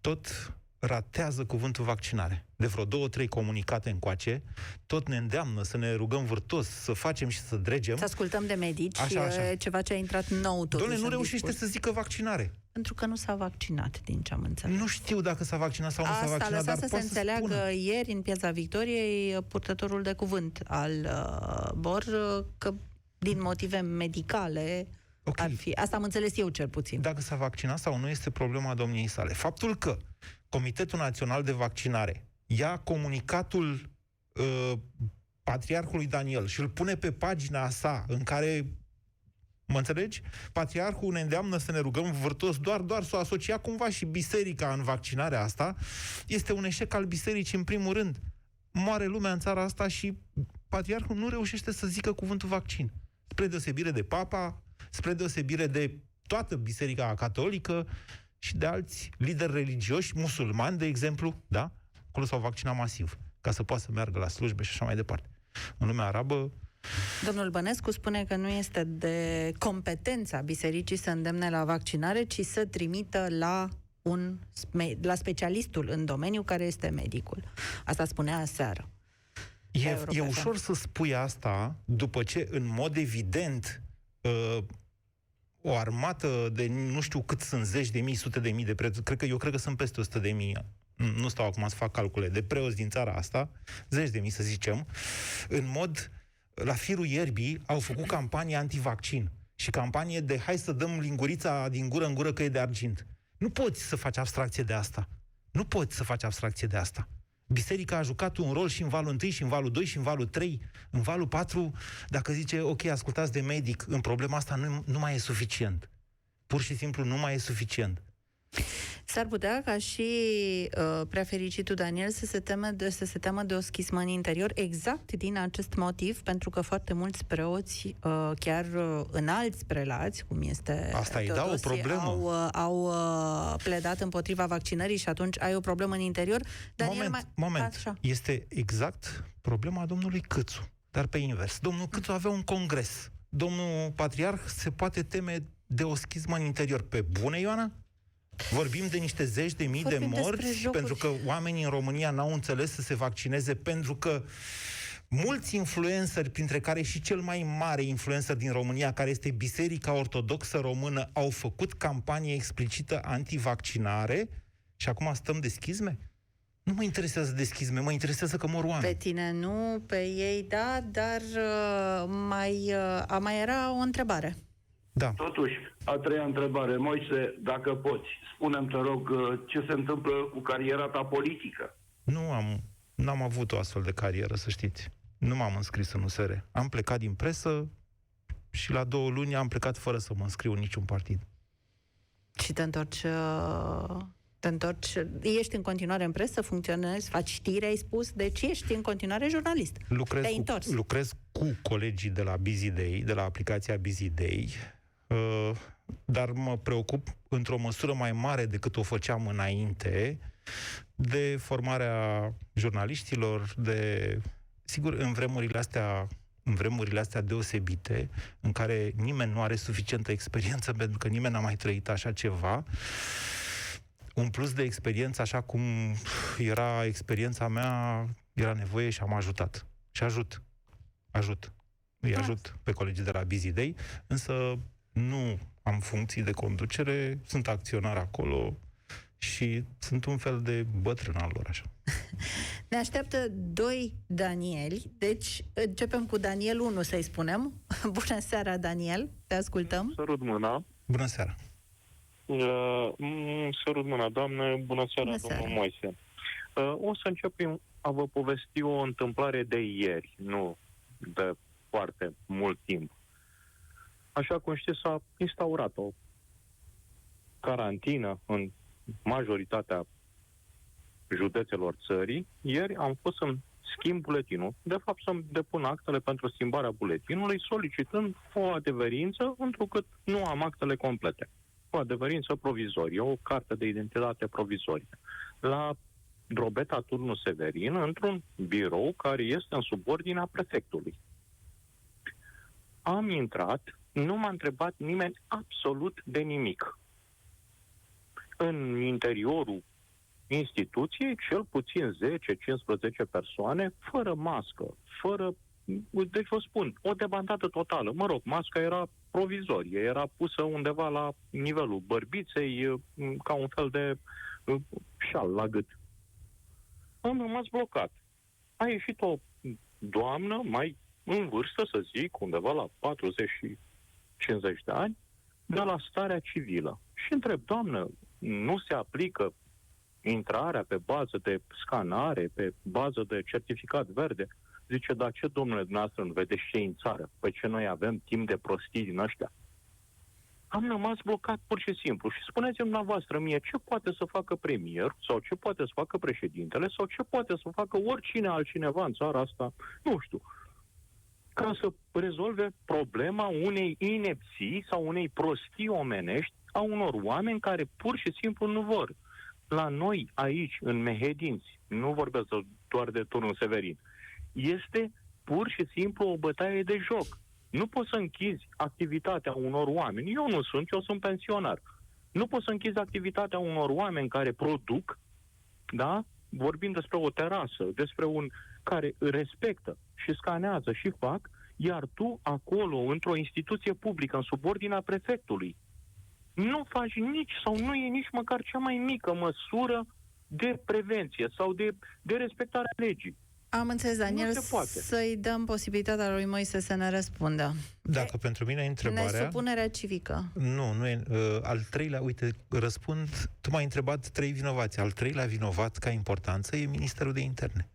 tot ratează cuvântul vaccinare. De vreo două, trei comunicate încoace, tot ne îndeamnă să ne rugăm vârtos, să facem și să dregem. Să ascultăm de medici, Așa, așa. e ceva ce a intrat nou totuși Doamne, nu în reușește discurs. să zică vaccinare. Pentru că nu s-a vaccinat, din ce am înțeles. Nu știu dacă s-a vaccinat sau nu s-a Asta a vaccinat, dar lăsat să se poate să înțeleagă spună. ieri în Piața Victoriei purtătorul de cuvânt al uh, BOR uh, că din motive medicale Ok. ar fi. Asta am înțeles eu cel puțin. Dacă s-a vaccinat sau nu este problema domniei sale. Faptul că Comitetul Național de Vaccinare ia comunicatul uh, Patriarhului Daniel și îl pune pe pagina sa în care Mă înțelegi? Patriarhul ne îndeamnă să ne rugăm vârtos doar, doar să o asocia cumva și biserica în vaccinarea asta. Este un eșec al bisericii în primul rând. Moare lumea în țara asta și patriarhul nu reușește să zică cuvântul vaccin. Spre deosebire de papa, spre deosebire de toată biserica catolică și de alți lideri religioși, musulmani, de exemplu, da? Acolo s-au vaccinat masiv, ca să poată să meargă la slujbe și așa mai departe. În lumea arabă, Domnul Bănescu spune că nu este de competența bisericii să îndemne la vaccinare, ci să trimită la un sme- la specialistul în domeniu care este medicul. Asta spunea aseară. E, Europa e FM. ușor să spui asta după ce, în mod evident, uh, o armată de nu știu cât sunt zeci de mii, sute de mii de preoți, cred că, eu cred că sunt peste 100 de mii, nu stau acum să fac calcule, de preoți din țara asta, zeci de mii să zicem, în mod, la firul ierbii, au făcut campanie antivaccin și campanie de hai să dăm lingurița din gură în gură că e de argint. Nu poți să faci abstracție de asta. Nu poți să faci abstracție de asta. Biserica a jucat un rol și în valul 1, și în valul 2, și în valul 3, în valul 4, dacă zice, ok, ascultați de medic, în problema asta nu, nu mai e suficient. Pur și simplu nu mai e suficient. S-ar putea ca și uh, prea fericitul Daniel să se, teme de, să se teamă de o schismă în interior exact din acest motiv, pentru că foarte mulți preoți, uh, chiar uh, alți prelați, cum este Asta e, da, o problemă. au, uh, au uh, pledat împotriva vaccinării și atunci ai o problemă în interior. Daniel, moment, mai... moment. Așa. Este exact problema domnului Câțu, dar pe invers. Domnul Câțu avea un congres. Domnul patriarh se poate teme de o schismă în interior. Pe bune, Ioana? Vorbim de niște zeci de mii Vorbim de morți pentru că oamenii în România n-au înțeles să se vaccineze pentru că mulți influenceri, printre care și cel mai mare influencer din România, care este Biserica Ortodoxă Română, au făcut campanie explicită antivaccinare și acum stăm de schizme? Nu mă interesează de schizme, mă interesează că mor oameni. Pe tine nu, pe ei da, dar uh, mai, uh, mai era o întrebare. Da. Totuși, a treia întrebare, Moise, dacă poți, spune-mi, te rog, uh, ce se întâmplă cu cariera ta politică? Nu am, n-am avut o astfel de carieră, să știți. Nu m-am înscris în USR. Am plecat din presă și la două luni am plecat fără să mă înscriu în niciun partid. Și te întorci uh, te întorci, ești în continuare în presă, funcționezi, faci știri, ai spus, deci ești în continuare jurnalist. Lucrez, cu, lucrez cu colegii de la Busy Day, de la aplicația Busy Day, Uh, dar mă preocup într-o măsură mai mare decât o făceam înainte de formarea jurnaliștilor, de... Sigur, în vremurile astea în vremurile astea deosebite, în care nimeni nu are suficientă experiență, (laughs) pentru că nimeni n-a mai trăit așa ceva, un plus de experiență, așa cum era experiența mea, era nevoie și am ajutat. Și ajut. Ajut. Îi ajut pe colegii de la Busy Day, însă nu am funcții de conducere, sunt acționar acolo și sunt un fel de bătrân al lor, așa. (laughs) Ne așteaptă doi Danieli, deci începem cu Daniel 1, să-i spunem. (laughs) Bună seara, Daniel, te ascultăm. Sărut mâna. Bună seara. Uh, sărut mâna, doamnă, bună seara, bună domnul Moise. Uh, o să încep prin a vă povesti o întâmplare de ieri, nu de foarte mult timp. Așa cum știți, s-a instaurat o carantină în majoritatea județelor țării. Ieri am fost să schimb buletinul. De fapt, să-mi depun actele pentru schimbarea buletinului, solicitând o adeverință, întrucât nu am actele complete. O adeverință provizorie, o carte de identitate provizorie. La Drobeta Turnu Severin, într-un birou care este în subordinea prefectului. Am intrat, nu m-a întrebat nimeni absolut de nimic. În interiorul instituției, cel puțin 10-15 persoane, fără mască, fără... Deci vă spun, o debandată totală. Mă rog, masca era provizorie, era pusă undeva la nivelul bărbiței, ca un fel de șal la gât. Am rămas blocat. A ieșit o doamnă mai în vârstă, să zic, undeva la 40 și 50 de ani, de la starea civilă. Și întreb, doamnă, nu se aplică intrarea pe bază de scanare, pe bază de certificat verde? Zice, dar ce, domnule, dumneavoastră nu vedeți ce în țară? Păi ce noi avem timp de prostii din ăștia? Am rămas blocat pur și simplu și spuneți-mi dumneavoastră mie ce poate să facă premier sau ce poate să facă președintele sau ce poate să facă oricine altcineva în țara asta, nu știu, ca să rezolve problema unei inepții sau unei prostii omenești a unor oameni care pur și simplu nu vor. La noi, aici, în Mehedinți, nu vorbesc doar de turnul Severin, este pur și simplu o bătaie de joc. Nu poți să închizi activitatea unor oameni. Eu nu sunt, eu sunt pensionar. Nu poți să închizi activitatea unor oameni care produc, da? Vorbim despre o terasă, despre un care respectă și scanează și fac, iar tu acolo, într-o instituție publică, în subordinea prefectului, nu faci nici sau nu e nici măcar cea mai mică măsură de prevenție sau de, de respectarea legii. Am înțeles, Daniel, Nu se poate. să-i dăm posibilitatea lui Moise să ne răspundă. Dacă pentru mine e întrebarea... Nesupunerea civică. Nu, nu e. Uh, al treilea, uite, răspund, tu m-ai întrebat trei vinovați. Al treilea vinovat ca importanță e Ministerul de Interne.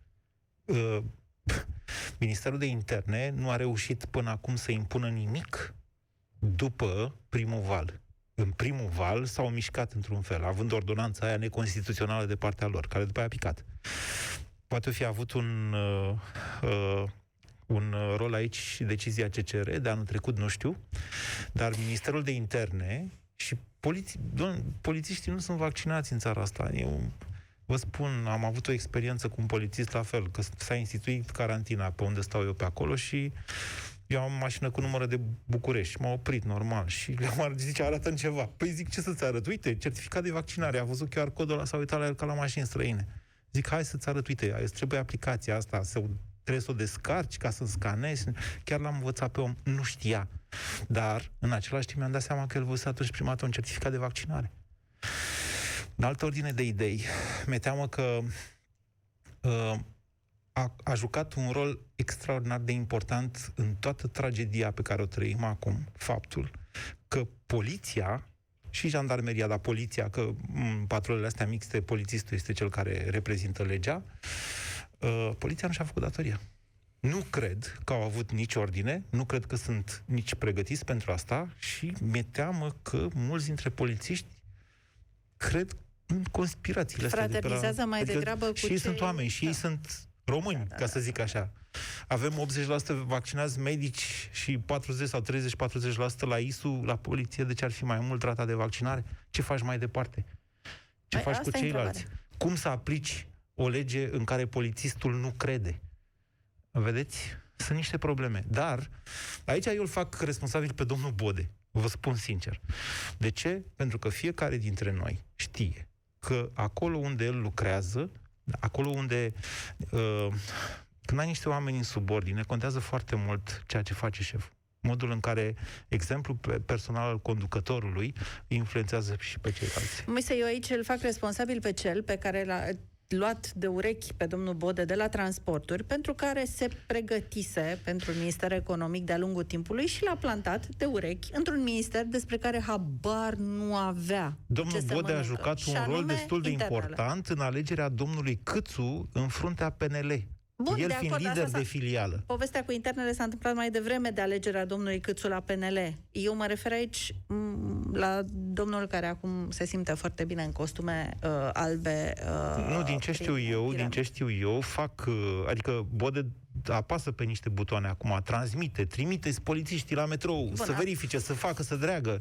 Uh, (laughs) Ministerul de Interne nu a reușit până acum să impună nimic după primul val. În primul val s-au mișcat într-un fel, având ordonanța aia neconstituțională de partea lor, care după aia a picat. Poate fi avut un, uh, uh, un uh, rol aici și decizia CCR de anul trecut, nu știu, dar Ministerul de Interne și poliți, domn, polițiștii nu sunt vaccinați în țara asta. Eu vă spun, am avut o experiență cu un polițist la fel, că s-a instituit carantina pe unde stau eu pe acolo și eu am mașină cu numără de București, m-a oprit normal și (laughs) le-am zice, arată ceva. Păi zic, ce să-ți arăt? Uite, certificat de vaccinare, a văzut QR codul ăla, s-a uitat la el ca la mașini străine. Zic, hai să-ți arăt, uite, îți trebuie aplicația asta, să trebuie să o descarci ca să scanezi. Chiar l-am învățat pe om, nu știa. Dar, în același timp, mi-am dat seama că el văzuse atunci prima dată un certificat de vaccinare. În altă ordine de idei, mi-e teamă că uh, a, a jucat un rol extraordinar de important în toată tragedia pe care o trăim acum, faptul că poliția și jandarmeria, dar poliția, că m, patrulele astea mixte, polițistul este cel care reprezintă legea, uh, poliția nu și-a făcut datoria. Nu cred că au avut nici ordine, nu cred că sunt nici pregătiți pentru asta și mi-e teamă că mulți dintre polițiști cred în conspirațiile astea. de pe la- Fraternizează mai adică degrabă cu Și ei cei- sunt oameni, și ei Da. sunt români, Da, da, ca să zic așa. Avem 80% vaccinați medici și 40 sau 30-40% la ISU, la poliție, de ce ar fi mai mult rata de vaccinare? Ce faci mai departe? Ce Păi, faci cu asta e ceilalți? întrebarea. Cum să aplici o lege în care polițistul nu crede? Vedeți? Sunt niște probleme. Dar aici eu îl fac responsabil pe domnul Bode. Vă spun sincer. De ce? Pentru că fiecare dintre noi știe că acolo unde el lucrează, acolo unde uh, când ai niște oameni în subordine, contează foarte mult ceea ce face șeful. Modul în care exemplul pe- personal al conducătorului îi influențează și pe ceilalți. Moise, eu aici îl fac responsabil pe cel pe care l-a luat de urechi pe domnul Bode de la transporturi, pentru care se pregătise pentru un minister economic de-a lungul timpului și l-a plantat de urechi într-un minister despre care habar nu avea Domnul ce să Bode a mănâncă, jucat și un rol anume destul de internele. important în alegerea domnului Câțu în fruntea PNL. Bun, El de fiind acord, lider asta de s-a- filială. Povestea cu internele s-a întâmplat mai devreme de alegerea domnului Câțu la PNL. Eu mă refer aici m, la domnul care acum se simte foarte bine în costume uh, albe. Uh, Nu, din ce știu prin eu, din piramidă. ce știu eu, fac, uh, adică Bode apasă pe niște butoane acum, transmite, trimite polițiștii la metrou să a- verifice, să facă, să dreagă.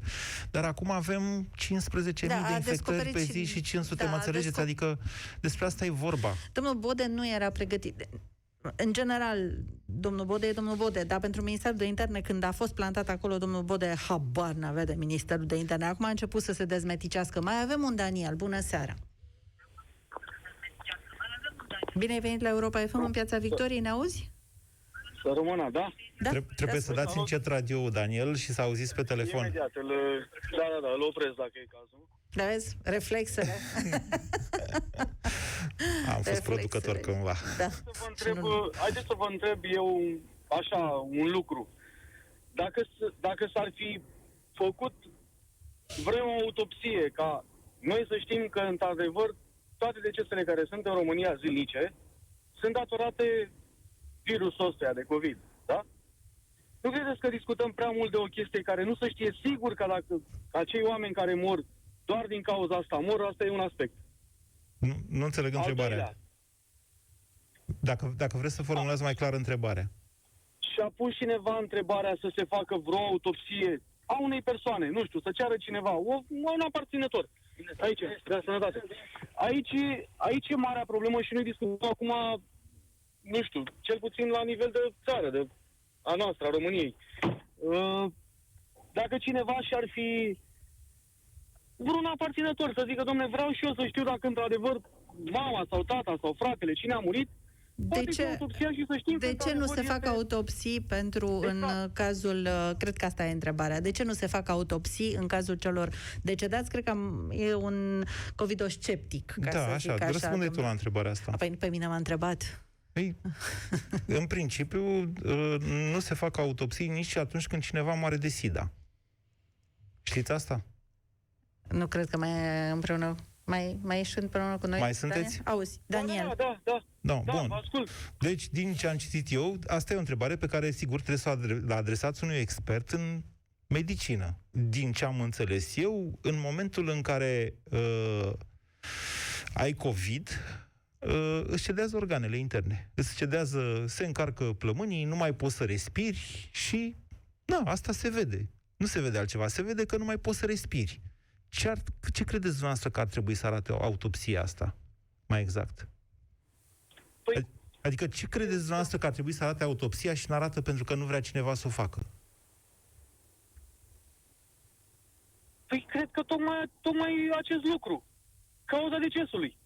Dar acum avem 15.000 Da, de a infectări descoperit pe și- zi și 500, da, mă a înțelegeți? desco- Adică despre asta e vorba. Domnul Bode nu era pregătit. În general, domnul Bode e domnul Bode, dar pentru Ministerul de Interne, când a fost plantat acolo, domnul Bode habar n-avea de Ministerul de Interne. Acum a început să se dezmeticească. Mai avem un Daniel. Bună seara! Bine ai venit la Europa FM în Piața Victoriei, ne auzi? Să rămână, da? Da? Treb- trebuie să dați încet radio Daniel, și să auziți pe telefon. Imediat, îl, da, da, da, îl opresc dacă e cazul. Da, vezi? Reflexele. (laughs) Am fost Reflexele. producător cândva. Da. Să vă Și întreb, nu- haideți să vă întreb eu așa un lucru. Dacă, s- dacă s-ar fi făcut vreo autopsie ca noi să știm că, într-adevăr, toate decesele care sunt în România zilnice sunt datorate virusul ăsta de COVID, da? Nu credeți că discutăm prea mult de o chestie care nu se știe sigur că dacă acei oameni care mor doar din cauza asta mor, asta e un aspect. Nu, nu înțeleg Al întrebarea. doilea, Dacă, dacă vreți să formulați mai clar întrebarea. și a pus cineva întrebarea să se facă vreo autopsie a unei persoane, nu știu, să ceară cineva, o, un aparținător. Aici, de sănătate. Aici, aici e marea problemă și noi discutăm acum, nu știu, cel puțin la nivel de țară, de a noastră, a României. Uh, Dacă cineva și-ar fi vreun aparținător să zică, domne, vreau și eu să știu dacă într-adevăr mama sau tata sau fratele, cine a murit, De poate fi ce, autopsia și să știm că de ce nu se într-adevăr fac este- autopsii pentru, în Exact. uh, cazul, uh, cred că asta e întrebarea, de ce nu se fac autopsii în cazul celor decedați? Cred că am, e un covidosceptic, ca da, să așa, zic așa. răspunde tu domnule. la întrebarea asta. Păi pe mine m-a întrebat. Ei, (laughs) în principiu, uh, nu se fac autopsii nici atunci când cineva moare de SIDA. Știți asta? Nu cred că mai e împreună mai, mai ești împreună cu noi? Mai sunteți? Daniel? Auzi, Daniel. Da, da, da. No, Da, bun. vă ascult. Deci, din ce am citit eu, asta e o întrebare pe care, sigur, trebuie să o adre- la adresați unui expert în medicină. Din ce am înțeles eu, în momentul în care uh, ai COVID, uh, îți cedează organele interne. Îți cedează, se încarcă plămânii, nu mai poți să respiri și, na, asta se vede. Nu se vede altceva, se vede că nu mai poți să respiri. Ce, ar, ce credeți dumneavoastră că ar trebui să arate o autopsie asta? Mai exact. Păi, Adică ce credeți dumneavoastră că ar trebui să arate autopsia și nu arată pentru că nu vrea cineva să o facă? păi cred că tocmai, tocmai acest lucru. Cauza decesului.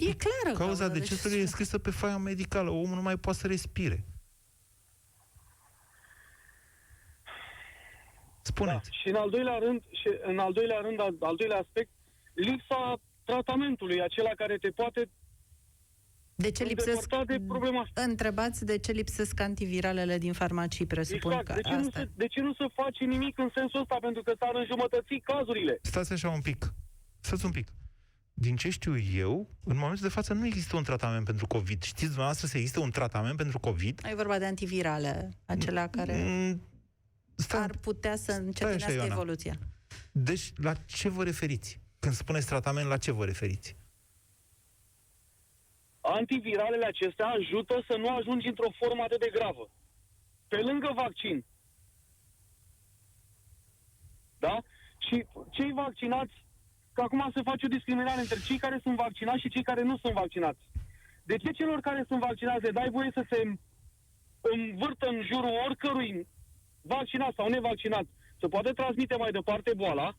E clară Cauza deci- decesului e scrisă pe foaia medicală. Omul nu mai poate să respire. Spuneți. Da. Și în al doilea rând, și în al doilea rând, al, al doilea aspect, lipsa tratamentului, acela care te poate De ce lipsesc... îndepărta de problema asta. Întrebați de ce lipsesc antiviralele din farmacii, presupun Exact. că De ce, nu asta... se, de ce nu se face nimic în sensul ăsta? Pentru că s-ar înjumătăți cazurile. Stați așa un pic. Stați un pic. Din ce știu eu, în momentul de față nu există un tratament pentru COVID. Știți dumneavoastră să există un tratament pentru COVID? E vorba de antivirale, acelea care Mm, Stai, ar putea să încetinească Ioana. evoluția. Deci, la ce vă referiți? Când spuneți tratament, la ce vă referiți? Antiviralele acestea ajută să nu ajungi într-o formă atât de gravă. Pe lângă vaccin. Da? Și cei vaccinați, că acum se face o discriminare între cei care sunt vaccinați și cei care nu sunt vaccinați. De ce celor care sunt vaccinați le dai voie să se învârtă în jurul oricărui vaccinat sau nevaccinat să poate transmite mai departe boala,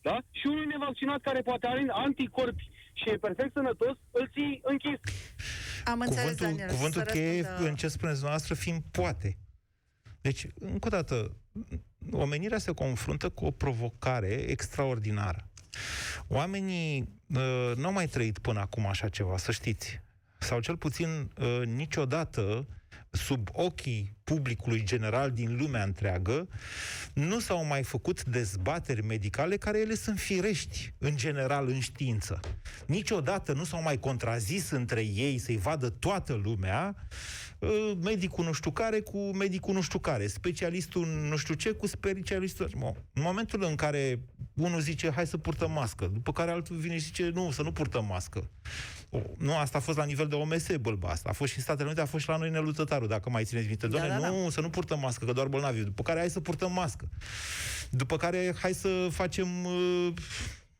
da? Și unui nevaccinat care poate are anticorpi și e perfect sănătos, îl ții închis. Am înțeles, Cuvântul, Daniel. cuvântul să cheie răspundă- în ce spuneți dumneavoastră fiind poate. Deci, încă o dată, omenirea se confruntă cu o provocare extraordinară. Oamenii uh, nu au mai trăit până acum așa ceva, să știți. Sau cel puțin uh, niciodată sub ochii publicului general din lumea întreagă, nu s-au mai făcut dezbateri medicale care ele sunt firești, în general, în știință. Niciodată nu s-au mai contrazis între ei să-i vadă toată lumea uh, medicul nu știu care cu medicul nu știu care, specialistul nu știu ce cu specialistul... Mă, În momentul în care unul zice hai să purtăm mască, după care altul vine și zice nu, să nu purtăm mască. O, nu, asta a fost la nivel de OMS bălba asta. A fost și în Statele Unite, a fost și la noi Nelutătaru, dacă mai țineți minte. Doamne, da, da. nu, să nu purtăm mască, că doar bolnavi. După care hai să purtăm mască. După care hai să facem... Uh,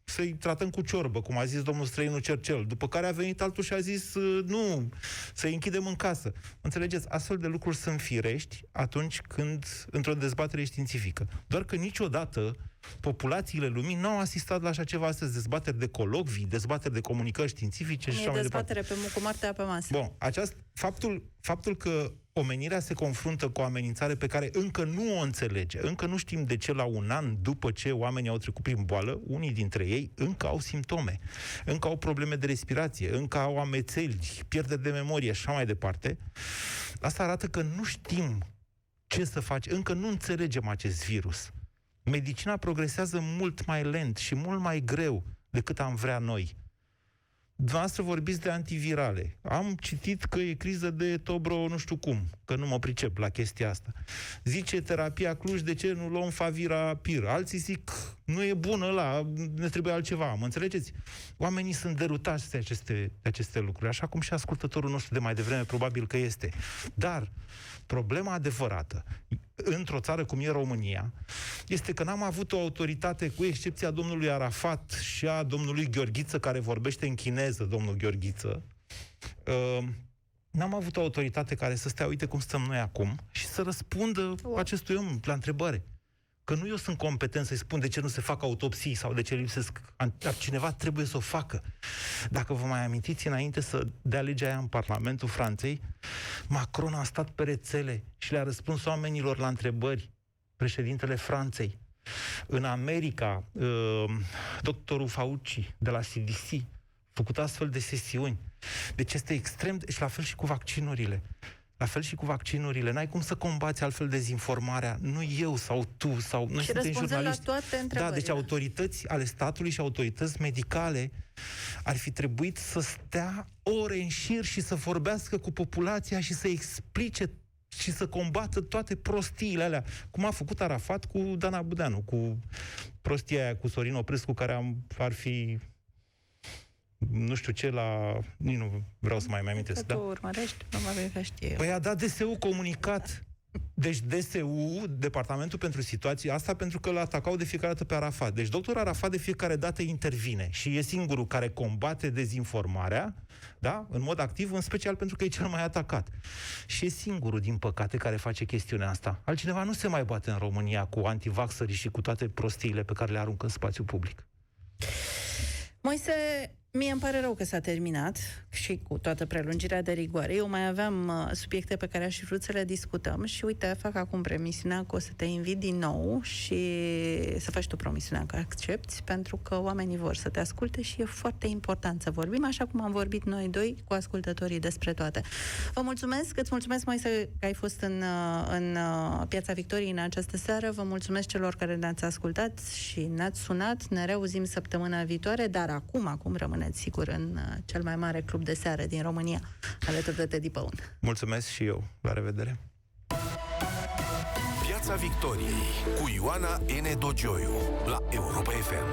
să-i tratăm cu ciorbă, cum a zis domnul străinul Cercel. După care a venit altul și a zis, uh, nu, să-i închidem în casă. Înțelegeți? Astfel de lucruri sunt firești atunci când, într-o dezbatere științifică. Doar că niciodată populațiile lumii nu au asistat la așa ceva astăzi, dezbateri de colocvii, dezbateri de comunicări științifice și E așa mai departe. dezbatere pe, cu moartea pe masă. Bun, aceast, faptul, faptul că omenirea se confruntă cu o amenințare pe care încă nu o înțelege, încă nu știm de ce la un an după ce oamenii au trecut prin boală, unii dintre ei încă au simptome, încă au probleme de respirație, încă au amețeli, pierderi de memorie și așa mai departe, asta arată că nu știm ce să faci, încă nu înțelegem acest virus. Medicina progresează mult mai lent și mult mai greu decât am vrea noi. Dumneavoastră vorbiți de antivirale. Am citit că e criză de tobro nu știu cum, că nu mă pricep la chestia asta. Zice terapia Cluj, de ce nu luăm Favira Pir? Alții zic, nu e bună la, ne trebuie altceva, mă înțelegeți? Oamenii sunt derutați de aceste, de aceste lucruri, așa cum și ascultătorul nostru de mai devreme probabil că este. Dar problema adevărată, într-o țară cum e România, este că n-am avut o autoritate, cu excepția domnului Arafat și a domnului Gheorghiță, care vorbește în chineză, domnul Gheorghiță, uh, n-am avut o autoritate care să stea, uite cum stăm noi acum, și să răspundă acestui om la întrebare. Că nu eu sunt competent să-i spun de ce nu se fac autopsii sau de ce lipsesc, dar cineva trebuie să o facă. Dacă vă mai amintiți, înainte să dea legea aia în Parlamentul Franței, Macron a stat pe rețele și le-a răspuns oamenilor la întrebări, președintele Franței. În America, uh, doctorul Fauci de la CDC, făcut astfel de sesiuni. Deci este extrem, de... și la fel și cu vaccinurile. La fel și cu vaccinurile. N-ai cum să combați altfel dezinformarea. Nu eu sau tu sau noi și suntem jurnaliști. la toate Da, deci autorități ale statului și autorități medicale ar fi trebuit să stea ore în șir și să vorbească cu populația și să explice și să combată toate prostiile alea, cum a făcut Arafat cu Dana Budeanu, cu prostia aia cu Sorin Oprescu, care am, ar fi nu știu ce la... Nu vreau să mai mai amintesc. Da? Tu urmărești, probabil că știi Păi a dat DSU comunicat. Deci DSU, Departamentul pentru Situații, asta pentru că îl atacau de fiecare dată pe Arafat. Deci doctor Arafat de fiecare dată intervine și e singurul care combate dezinformarea, da? În mod activ, în special pentru că e cel mai atacat. Și e singurul, din păcate, care face chestiunea asta. Altcineva nu se mai bate în România cu antivaxării și cu toate prostiile pe care le aruncă în spațiu public. Moise, Mie îmi pare rău că s-a terminat și cu toată prelungirea de rigoare. Eu mai aveam uh, subiecte pe care aș fi vrut să le discutăm și uite, fac acum promisiunea că o să te invit din nou și să faci tu promisiunea că accepti, pentru că oamenii vor să te asculte și e foarte important să vorbim, așa cum am vorbit noi doi cu ascultătorii despre toate. Vă mulțumesc, îți mulțumesc mai să că ai fost în, uh, în uh, Piața Victoriei în această seară, vă mulțumesc celor care ne-ați ascultat și ne-ați sunat, ne reauzim săptămâna viitoare, dar acum, acum rămâne internet, sigur, în uh, cel mai mare club de seară din România, alături de Teddy Păun. Mulțumesc și eu. La revedere! Piața Victoriei cu Ioana N. Dogioiu, la Europa FM.